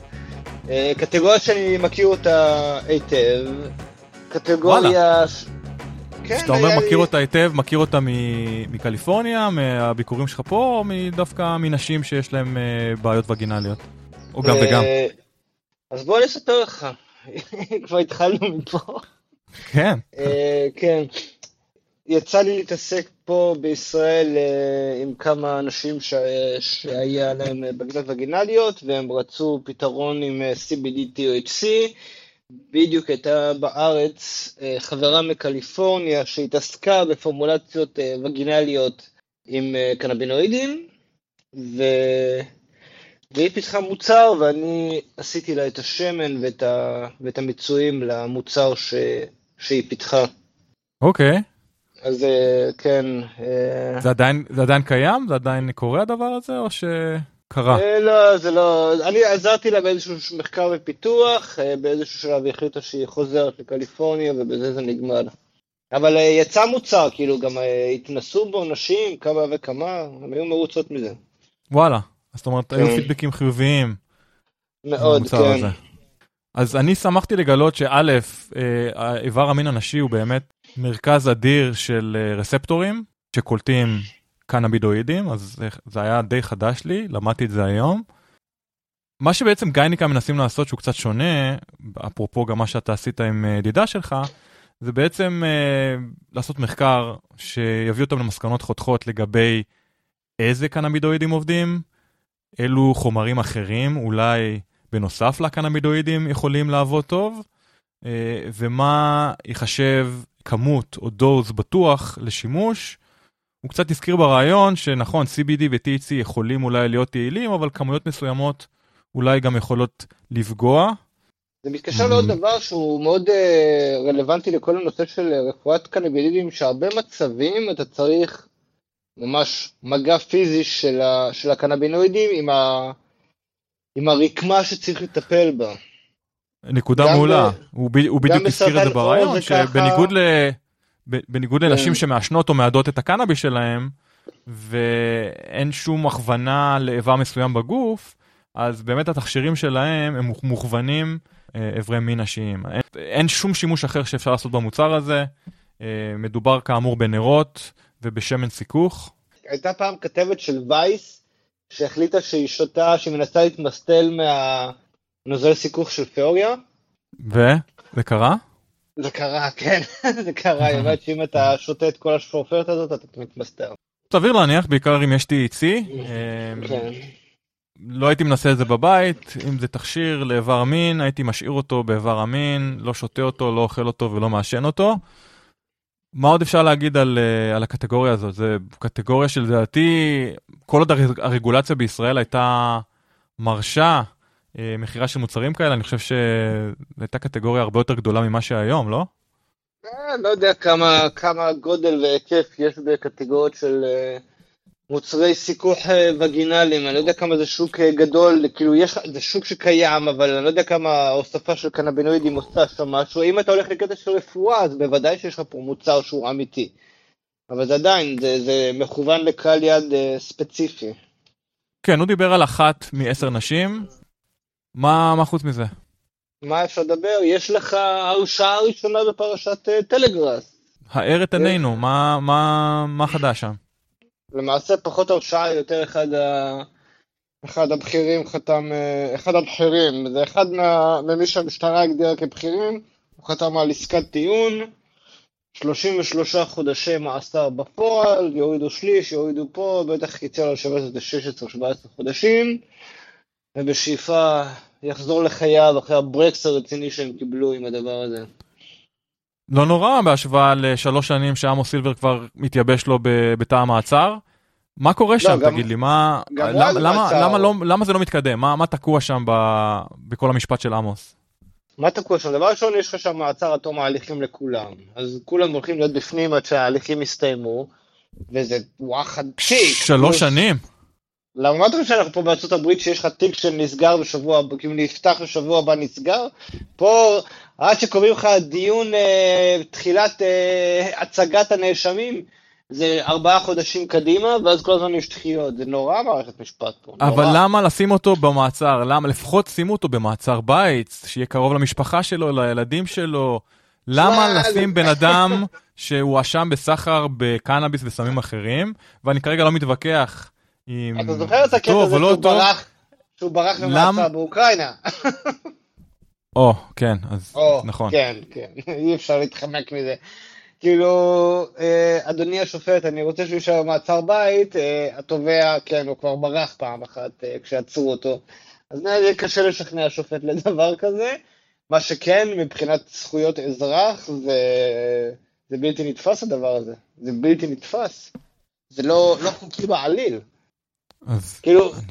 אה, קטגוריה שאני מכיר אותה היטב, קטגוריה... ש- כן, כשאתה אומר היה לי- מכיר אותה היטב, מכיר אותה מקליפורניה, מהביקורים שלך פה, או דווקא מנשים שיש להם אה, בעיות וגינליות? או גם וגם. אה, אז בוא אני אספר לך, כבר התחלנו מפה. כן, אה, כן. יצא לי להתעסק פה בישראל עם כמה אנשים ש... שהיה להם בגינות וגינליות והם רצו פתרון עם אה, CBD-THC. בדיוק הייתה בארץ אה, חברה מקליפורניה שהתעסקה בפורמולציות אה, וגינליות עם אה, קנבינואידים ו... והיא פיתחה מוצר ואני עשיתי לה את השמן ואת, ה... ואת המיצויים למוצר ש... שהיא פיתחה. אוקיי. אז אה, כן, זה עדיין, זה עדיין קיים? זה עדיין קורה הדבר הזה, או ש... קרה. אה, לא, זה לא, אני עזרתי לה באיזשהו מחקר ופיתוח, אה, באיזשהו שלב היא החליטה שהיא חוזרת לקליפורניה ובזה זה נגמר. אבל אה, יצא מוצר, כאילו גם התנסו בו נשים, כמה וכמה, הם היו מרוצות מזה. וואלה. זאת אומרת, היו כן. פידבקים חיוביים. מאוד, כן. אז אני שמחתי לגלות שא', האיבר המין הנשי הוא באמת מרכז אדיר של רספטורים שקולטים קנאבידואידים, אז זה, זה היה די חדש לי, למדתי את זה היום. מה שבעצם גייניקה מנסים לעשות שהוא קצת שונה, אפרופו גם מה שאתה עשית עם אה, ידידה שלך, זה בעצם אה, לעשות מחקר שיביא אותם למסקנות חותכות לגבי איזה קנאבידואידים עובדים, אילו חומרים אחרים אולי בנוסף לקנאבידואידים יכולים לעבוד טוב, אה, ומה ייחשב כמות או דוז בטוח לשימוש. הוא קצת הזכיר ברעיון שנכון, CBD ו-THC יכולים אולי להיות יעילים, אבל כמויות מסוימות אולי גם יכולות לפגוע. זה מתקשר לעוד Mhm. דבר שהוא מאוד אה, רלוונטי לכל הנושא של אה, רפואת קנבידידים, שהרבה מצבים אתה צריך ממש מגע פיזי של, ה, של הקנבינואידים עם, ה, עם הרקמה שצריך לטפל בה. נקודה מעולה, ב- הוא, ב, הוא בדיוק הזכיר את זה ברעיון, זה ככה. שבניגוד ל... בניגוד לנשים כן. שמעשנות או מעדות את הקנאבי שלהם, ואין שום הכוונה לאיבר מסוים בגוף, אז באמת התכשירים שלהם הם מוכ- מוכוונים אה, איברי מין נשיים. אין, אין שום שימוש אחר שאפשר לעשות במוצר הזה. אה, מדובר כאמור בנרות ובשמן סיכוך. הייתה פעם כתבת של וייס שהחליטה שהיא שותה, שהיא מנסה להתמסטל מהנוזל סיכוך של תיאוריה. וזה קרה? זה קרה, כן, זה קרה, היא אומרת שאם אתה שותה את כל השפופרת הזאת אתה מתמסטל. סביר להניח, בעיקר אם יש. אה, כן. לא הייתי מנסה את זה בבית, אם זה תכשיר לאיבר מין, הייתי משאיר אותו באיבר המין, לא שותה אותו, לא אוכל אותו ולא מעשן אותו. מה עוד אפשר להגיד על, אה, על הקטגוריה הזאת? זו קטגוריה שלדעתי, כל עוד הר- הרגולציה בישראל הייתה מרשה מכירה של מוצרים כאלה, אני חושב שזו הייתה קטגוריה הרבה יותר גדולה ממה שהיום, לא? אה, לא יודע כמה, כמה גודל והיקף יש בקטגוריות של אה, מוצרי סיכוך אה, וגינליים, אני לא יודע כמה זה שוק אה, גדול, כאילו יש, זה שוק שקיים, אבל אני לא יודע כמה ההוספה של קנבינואידים עושה שם משהו, אם אתה הולך לקטע של רפואה, אז בוודאי שיש לך פה מוצר שהוא אמיתי, אבל זה עדיין, זה, זה מכוון לקהל יד אה, ספציפי. כן, הוא דיבר על אחת מעשר נשים. מה, מה חוץ מזה? מה אפשר לדבר? יש לך הרשעה ראשונה בפרשת אה, טלגראס. האר את עינינו, מה, מה, מה חדש שם? למעשה פחות הרשעה, יותר אחד, ה... אחד הבכירים חתם, אה, אחד הבכירים, זה אחד מה... ממי שהמשטרה הגדירה כבכירים, הוא חתם על עסקת טיעון, 33 חודשי מאסר בפועל, יורידו שליש, יורידו פה, בטח יצא לו לשבת את זה 16-17 חודשים, ובשאיפה יחזור לחייו אחרי הברקס הרציני שהם קיבלו עם הדבר הזה. לא נורא בהשוואה לשלוש שנים שעמוס סילבר כבר מתייבש לו בתא המעצר. מה קורה שם, גם- תגיד לי? מה, למה, למה. למה, לא, למה זה לא מתקדם? מה, מה תקוע שם ב, בכל המשפט של עמוס? מה תקוע שם? דבר ראשון, יש לך שם מעצר עד תום ההליכים לכולם. אז כולם הולכים להיות בפנים עד שההליכים יסתיימו, וזה וואחד תיק. שלוש פלוס- שנים? למה מה אתה חושב שאנחנו פה בארצות הברית שיש לך תיק שנסגר בשבוע, כאילו נפתח בשבוע הבא נסגר? פה, עד שקובעים לך דיון אה, תחילת אה, הצגת הנאשמים, זה ארבעה חודשים קדימה, ואז כל הזמן יש דחיות. זה נורא מערכת משפט פה. אבל נורא. למה לשים אותו במעצר? למה? לפחות שימו אותו במעצר בית, שיהיה קרוב למשפחה שלו, לילדים שלו. למה לשים בן אדם שהואשם בסחר בקנאביס וסמים אחרים, ואני כרגע לא מתווכח אתה זוכר את הקטע הזה לא שהוא? ברח, שהוא ברח למה- במעצר באוקראינה? או, כן, אז נכון. כן, כן, אי אפשר להתחמק מזה. כאילו, אה, אדוני השופט, אני רוצה שהוא יישאר במעצר בית, אה, התובע, כן, הוא כבר ברח פעם אחת אה, כשעצרו אותו. אז נראה לי קשה לשכנע שופט לדבר כזה. מה שכן, מבחינת זכויות אזרח, זה, זה בלתי נתפס הדבר הזה. זה בלתי נתפס. זה לא, לא חוקי בעליל. אז כאילו, אני-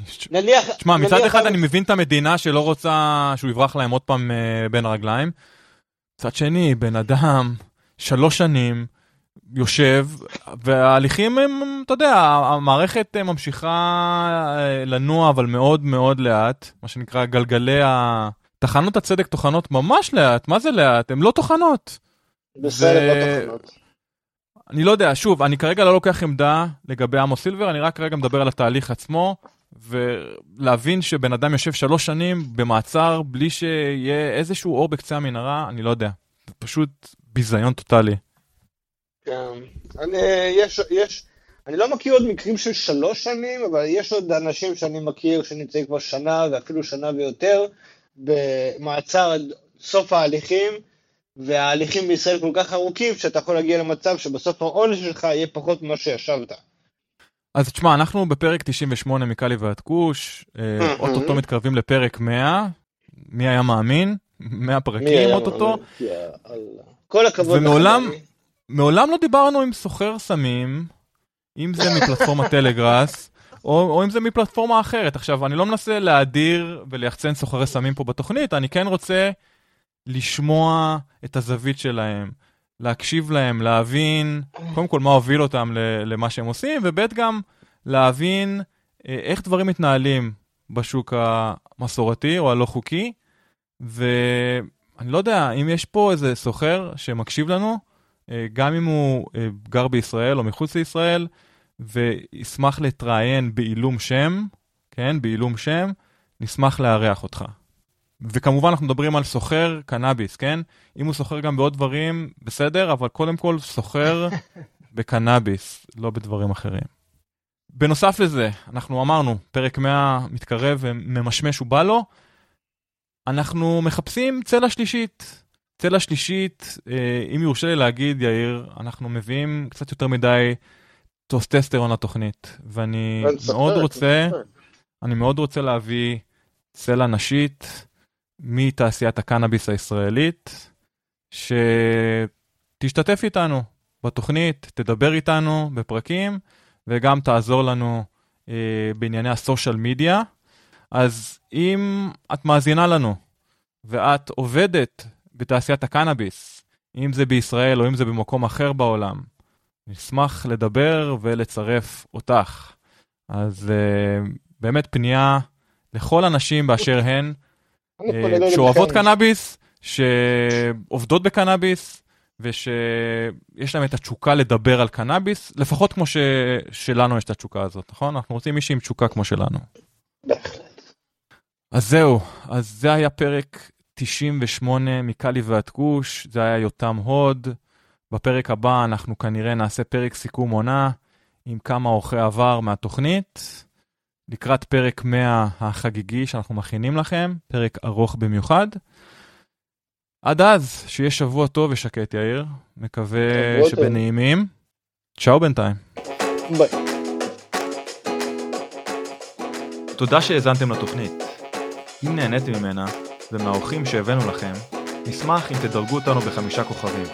נניח... תשמע, מצד אחד אני מבין את המדינה שלא רוצה שהוא יברח להם עוד פעם אה, בין הרגליים. מצד שני, בן אדם, שלוש שנים, יושב, וההליכים הם, אתה יודע, המערכת ממשיכה אה, לנוע, אבל מאוד מאוד לאט, מה שנקרא גלגלי ה... תחנות הצדק טוחנות ממש לאט, מה זה לאט? הן לא טוחנות. בסדר, לא טוחנות. אני לא יודע, שוב, אני כרגע לא לוקח עמדה לגבי עמוס סילבר, אני רק כרגע מדבר על התהליך עצמו, ולהבין שבן אדם יושב שלוש שנים במעצר בלי שיהיה איזשהו אור בקצה המנהרה, אני לא יודע. זה פשוט ביזיון טוטאלי. כן. אני, יש, יש, אני לא מכיר עוד מקרים של שלוש שנים, אבל יש עוד אנשים שאני מכיר שנמצאים כבר שנה ואפילו שנה ויותר במעצר עד סוף ההליכים, וההליכים בישראל כל כך ארוכים שאתה יכול להגיע למצב שבסוף העונש שלך יהיה פחות ממה שישבת. אז תשמע, אנחנו בפרק 98 מקאלי ועד כוש, אה, אוטוטו מתקרבים לפרק 100, מי היה מאמין? 100 פרקים אוטוטו. כל הכבוד. ומעולם, מעולם לא דיברנו עם סוחר סמים, אם זה מפלטפורמת טלגראס, או, או אם זה מפלטפורמה אחרת. עכשיו, אני לא מנסה להאדיר וליחצן סוחרי סמים פה בתוכנית, אני כן רוצה לשמוע את הזווית שלהם, להקשיב להם, להבין, קודם כל, מה הוביל אותם למה שהם עושים, וב' גם להבין אה, איך דברים מתנהלים בשוק המסורתי או הלא חוקי, ואני לא יודע, אם יש פה איזה סוחר שמקשיב לנו, אה, גם אם הוא אה, גר בישראל או מחוץ לישראל, וישמח להתראיין בעילום שם, כן, בעילום שם, נשמח לארח אותך. וכמובן אנחנו מדברים על סוחר קנאביס, כן? אם הוא סוחר גם בעוד דברים, בסדר, אבל קודם כל סוחר בקנאביס, לא בדברים אחרים. בנוסף לזה, אנחנו אמרנו, פרק 100 מתקרב וממשמש ובא לו, אנחנו מחפשים צלע שלישית. צלע שלישית, אה, אם יורשה לי להגיד, יאיר, אנחנו מביאים קצת יותר מדי טוסטסטרון לתוכנית, ואני מאוד רוצה, אני מאוד רוצה להביא צלע נשית מתעשיית הקנאביס הישראלית, שתשתתף איתנו בתוכנית, תדבר איתנו בפרקים, וגם תעזור לנו אה, בענייני הסושיאל מדיה. אז אם את מאזינה לנו, ואת עובדת בתעשיית הקנאביס, אם זה בישראל או אם זה במקום אחר בעולם, נשמח לדבר ולצרף אותך. אז uh, באמת פנייה לכל הנשים באשר הן, שאוהבות קנאביס, שעובדות בקנאביס, ושיש להם את התשוקה לדבר על קנאביס, לפחות כמו ש... שלנו יש את התשוקה הזאת, נכון? אנחנו רוצים מישהי עם תשוקה כמו שלנו. בהחלט. אז זהו, אז זה היה פרק 98 מקאלי ועד כוש, זה היה יותם הוד. בפרק הבא אנחנו כנראה נעשה פרק סיכום עונה עם כמה אורחי עבר מהתוכנית. לקראת פרק 100 החגיגי שאנחנו מכינים לכם, פרק ארוך במיוחד. עד אז, שיהיה שבוע טוב ושקט, יאיר. מקווה שבנעימים. צ'או בינתיים. ביי. תודה שהאזנתם לתוכנית. אם נהניתם ממנה, ומהאורחים שהבאנו לכם, נשמח אם תדרגו אותנו בחמישה כוכבים.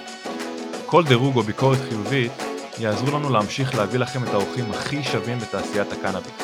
כל דירוג או ביקורת חיובית יעזרו לנו להמשיך להביא לכם את האורחים הכי שווים בתעשיית הקנאביס.